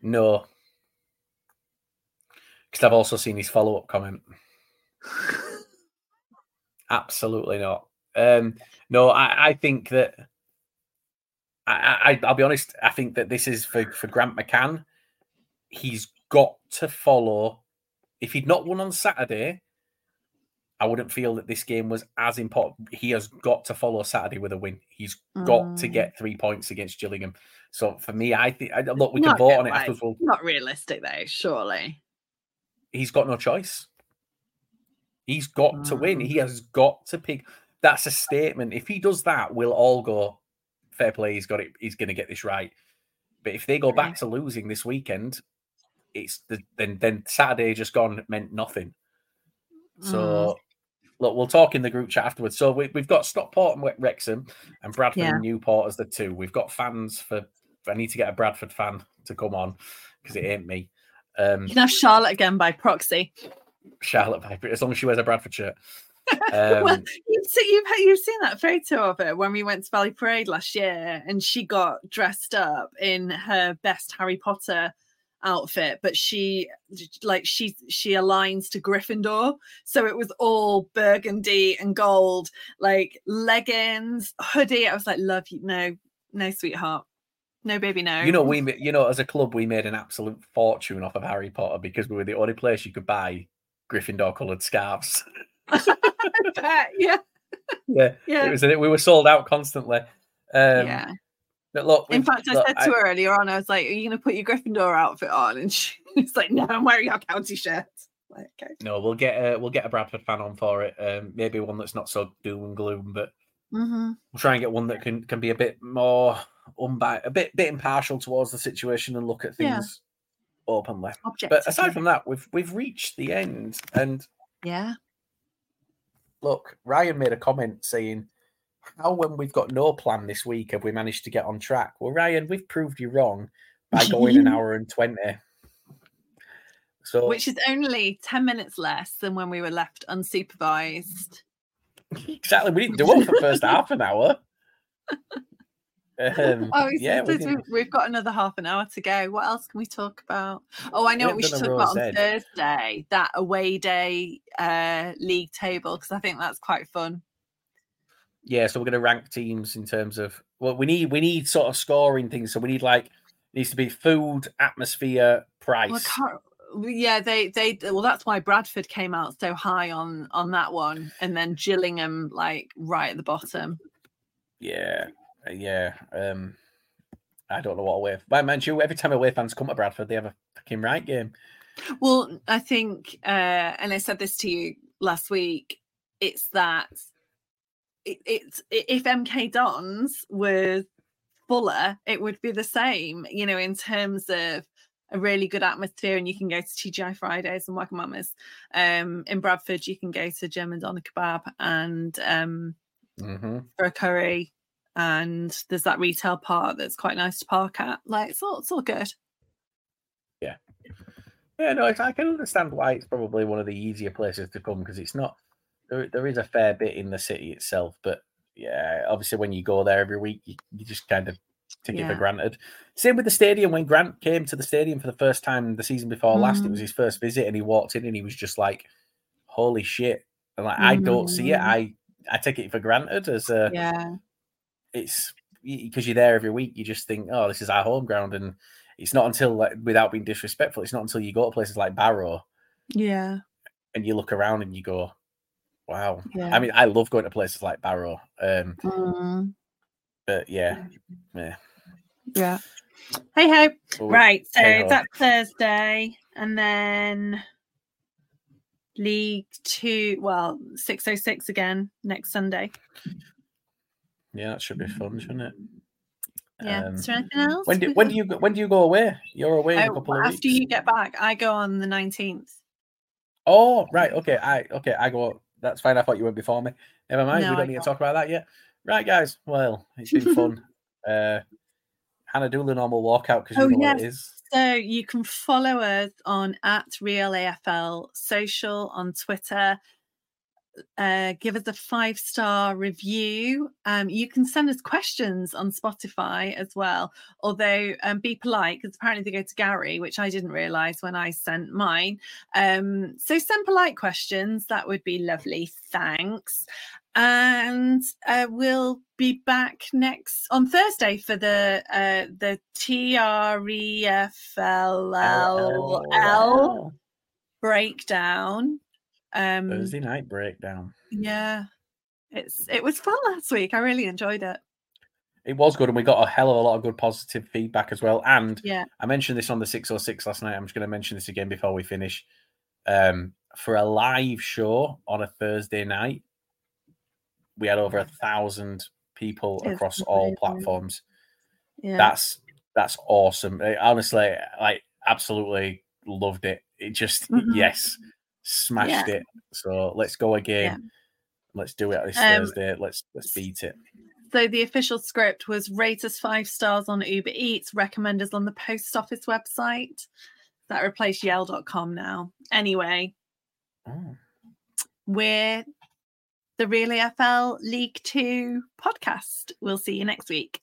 No, because I've also seen his follow up comment. Absolutely not. Um, no, I, I think that I, I, I'll be honest. I think that this is for for Grant McCann. He's got to follow. If he'd not won on Saturday, I wouldn't feel that this game was as important. He has got to follow Saturday with a win. He's got to Mm. get three points against Gillingham. So for me, I think I, look, we can Not vote on it like-. We'll, Not realistic though, surely. he's got no choice. He's got to win. Mm. He has got to pick. That's a statement. If he does that, we'll all go, fair play. He's got it. He's going to get this right. But if they go back to losing this weekend, it's the then then Saturday just gone meant nothing. So look, we'll talk in the group chat afterwards. So we, we've got Stockport and Wrexham and Bradford Yeah. and Newport as the two. We've got fans for. I need to get a Bradford fan to come on because it ain't me. Um, You can have Charlotte again by proxy. Charlotte Piper, as long as she wears a Bradford shirt. well, Um, you've, see, you've you've seen that photo of her when we went to Valley Parade last year, and she got dressed up in her best Harry Potter outfit, but she like she she aligns to Gryffindor, so it was all burgundy and gold, like leggings, hoodie. I was like, love you, no, no, sweetheart, no, baby, no. you know, we you know, as a club, we made an absolute fortune off of Harry Potter because we were the only place you could buy Gryffindor coloured scarves. yeah, yeah, yeah, it was. We were sold out constantly. Um, yeah. But look, In we've- fact, I look, said to her earlier on, I was like, "Are you going to put your Gryffindor outfit on?" And she's like, "No, I'm wearing our county shirt." Like, okay. No, we'll get a we'll get a Bradford fan on for it. Um, maybe one that's not so doom and gloom, but Mm-hmm. we'll try and get one that can can be a bit more unbi- a bit bit impartial towards the situation and look at Yeah. things openly. Objective. But aside from that, we've we've reached the end. And yeah, look, Ryan made a comment saying, "How when we've got no plan this week have we managed to get on track?" Well, Ryan, we've proved you wrong by going an hour and twenty. So which is only 10 minutes less than when we were left unsupervised. exactly, we didn't do it for the first half an hour. Um, Oh, yeah, we we've we've got another half an hour to go. What else can we talk about? Oh, I know what we should talk about on Thursday that away day uh, league table because I think that's quite fun. Yeah, so we're going to rank teams in terms of well, we need we need sort of scoring things. So we need like needs to be food, atmosphere, price. Well, yeah, they they well that's why Bradford came out so high on on that one, and then Gillingham like right at the bottom. Yeah, uh, yeah. Um, I don't know what away. But mind you, every time away fans come to Bradford, they have a fucking right game. Well, I think, uh, and I said this to you last week. It's that it, it's if MK Dons were fuller, it would be the same. You know, in terms of a really good atmosphere, and you can go to TGI Fridays and Wagamama's. Um, in Bradford, you can go to German Doner Kebab and um, Mm-hmm. for a curry. And there's that retail part that's quite nice to park at. Like it's all, it's all good. Yeah, Yeah, no, I I can understand why it's probably one of the easier places to come because it's not. There, there is a fair bit in the city itself, but yeah, obviously when you go there every week, you, you just kind of take it for granted. Same with the stadium. When Grant came to the stadium for the first time the season before last, it Mm. was his first visit, and he walked in and he was just like, "Holy shit!" And like, I don't see it. Mm. I I take it for granted as a. Yeah. it's because you're there every week. You just think, oh, this is our home ground, and it's not until like without being disrespectful, it's not until you go to places like Barrow Yeah. and you look around and you go, wow. Yeah. I mean, I love going to places like Barrow, um, Mm. but yeah, yeah. Yeah. Hey ho. Well, Right. So hey-ho. that's Thursday. And then League Two, well, 606 again next Sunday. Yeah, that should be fun, shouldn't it? Yeah. Um, Is there anything else? when do when do you when do you go away? You're away in a Oh, couple of after you get back, I go on the 19th. Oh, right. Okay. I okay. I go. That's fine. I thought you went before me. Never mind. No, we don't need to don't. talk about that yet. Right, guys. Well, it's been fun. uh, Hannah, do the normal walkout because Oh, know yes. what it is. So you can follow us on at Real EFL social on Twitter. Uh, give us a five star review. Um, you can send us questions on Spotify as well. Although, um, be polite because apparently they go to Gary, which I didn't realize when I sent mine. Um, so send polite questions. That would be lovely. Thanks. And uh, we'll be back next on Thursday for the uh, the T R E F L L L breakdown. Um, Thursday night breakdown. yeah, it's it was fun last week. I really enjoyed it. It was good, and we got a hell of a lot of good positive feedback as well. And Yeah, I mentioned this on the 606 last night. I'm just going to mention this again before we finish. Um, for a live show on a Thursday night, we had over a thousand people It's across all platforms. yeah. That's that's awesome. I- honestly, like absolutely loved it. It just Mhm. yes, smashed it. So let's go again. Let's do it this Um, Thursday. Let's let's beat it. So the official script was rate us five stars on Uber Eats, recommend us on the post office website. That replaced yell.com now. Anyway, Oh. we're the Real EFL League Two podcast. We'll see you next week.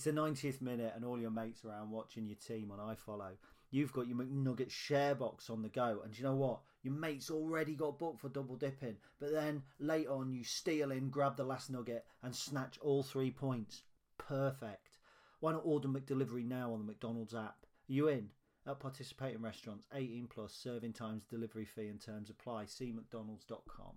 It's the 90th minute, and all your mates around watching your team on iFollow. You've got your McNugget share box on the go, and you know what? Your mate's already got booked for double dipping, but then late on you steal in, grab the last nugget, and snatch all three points. Perfect. Why not order McDelivery now on the McDonald's app? Are you in? At participating restaurants, 18 plus, serving times, delivery fee, and terms apply. See McDonald's.com.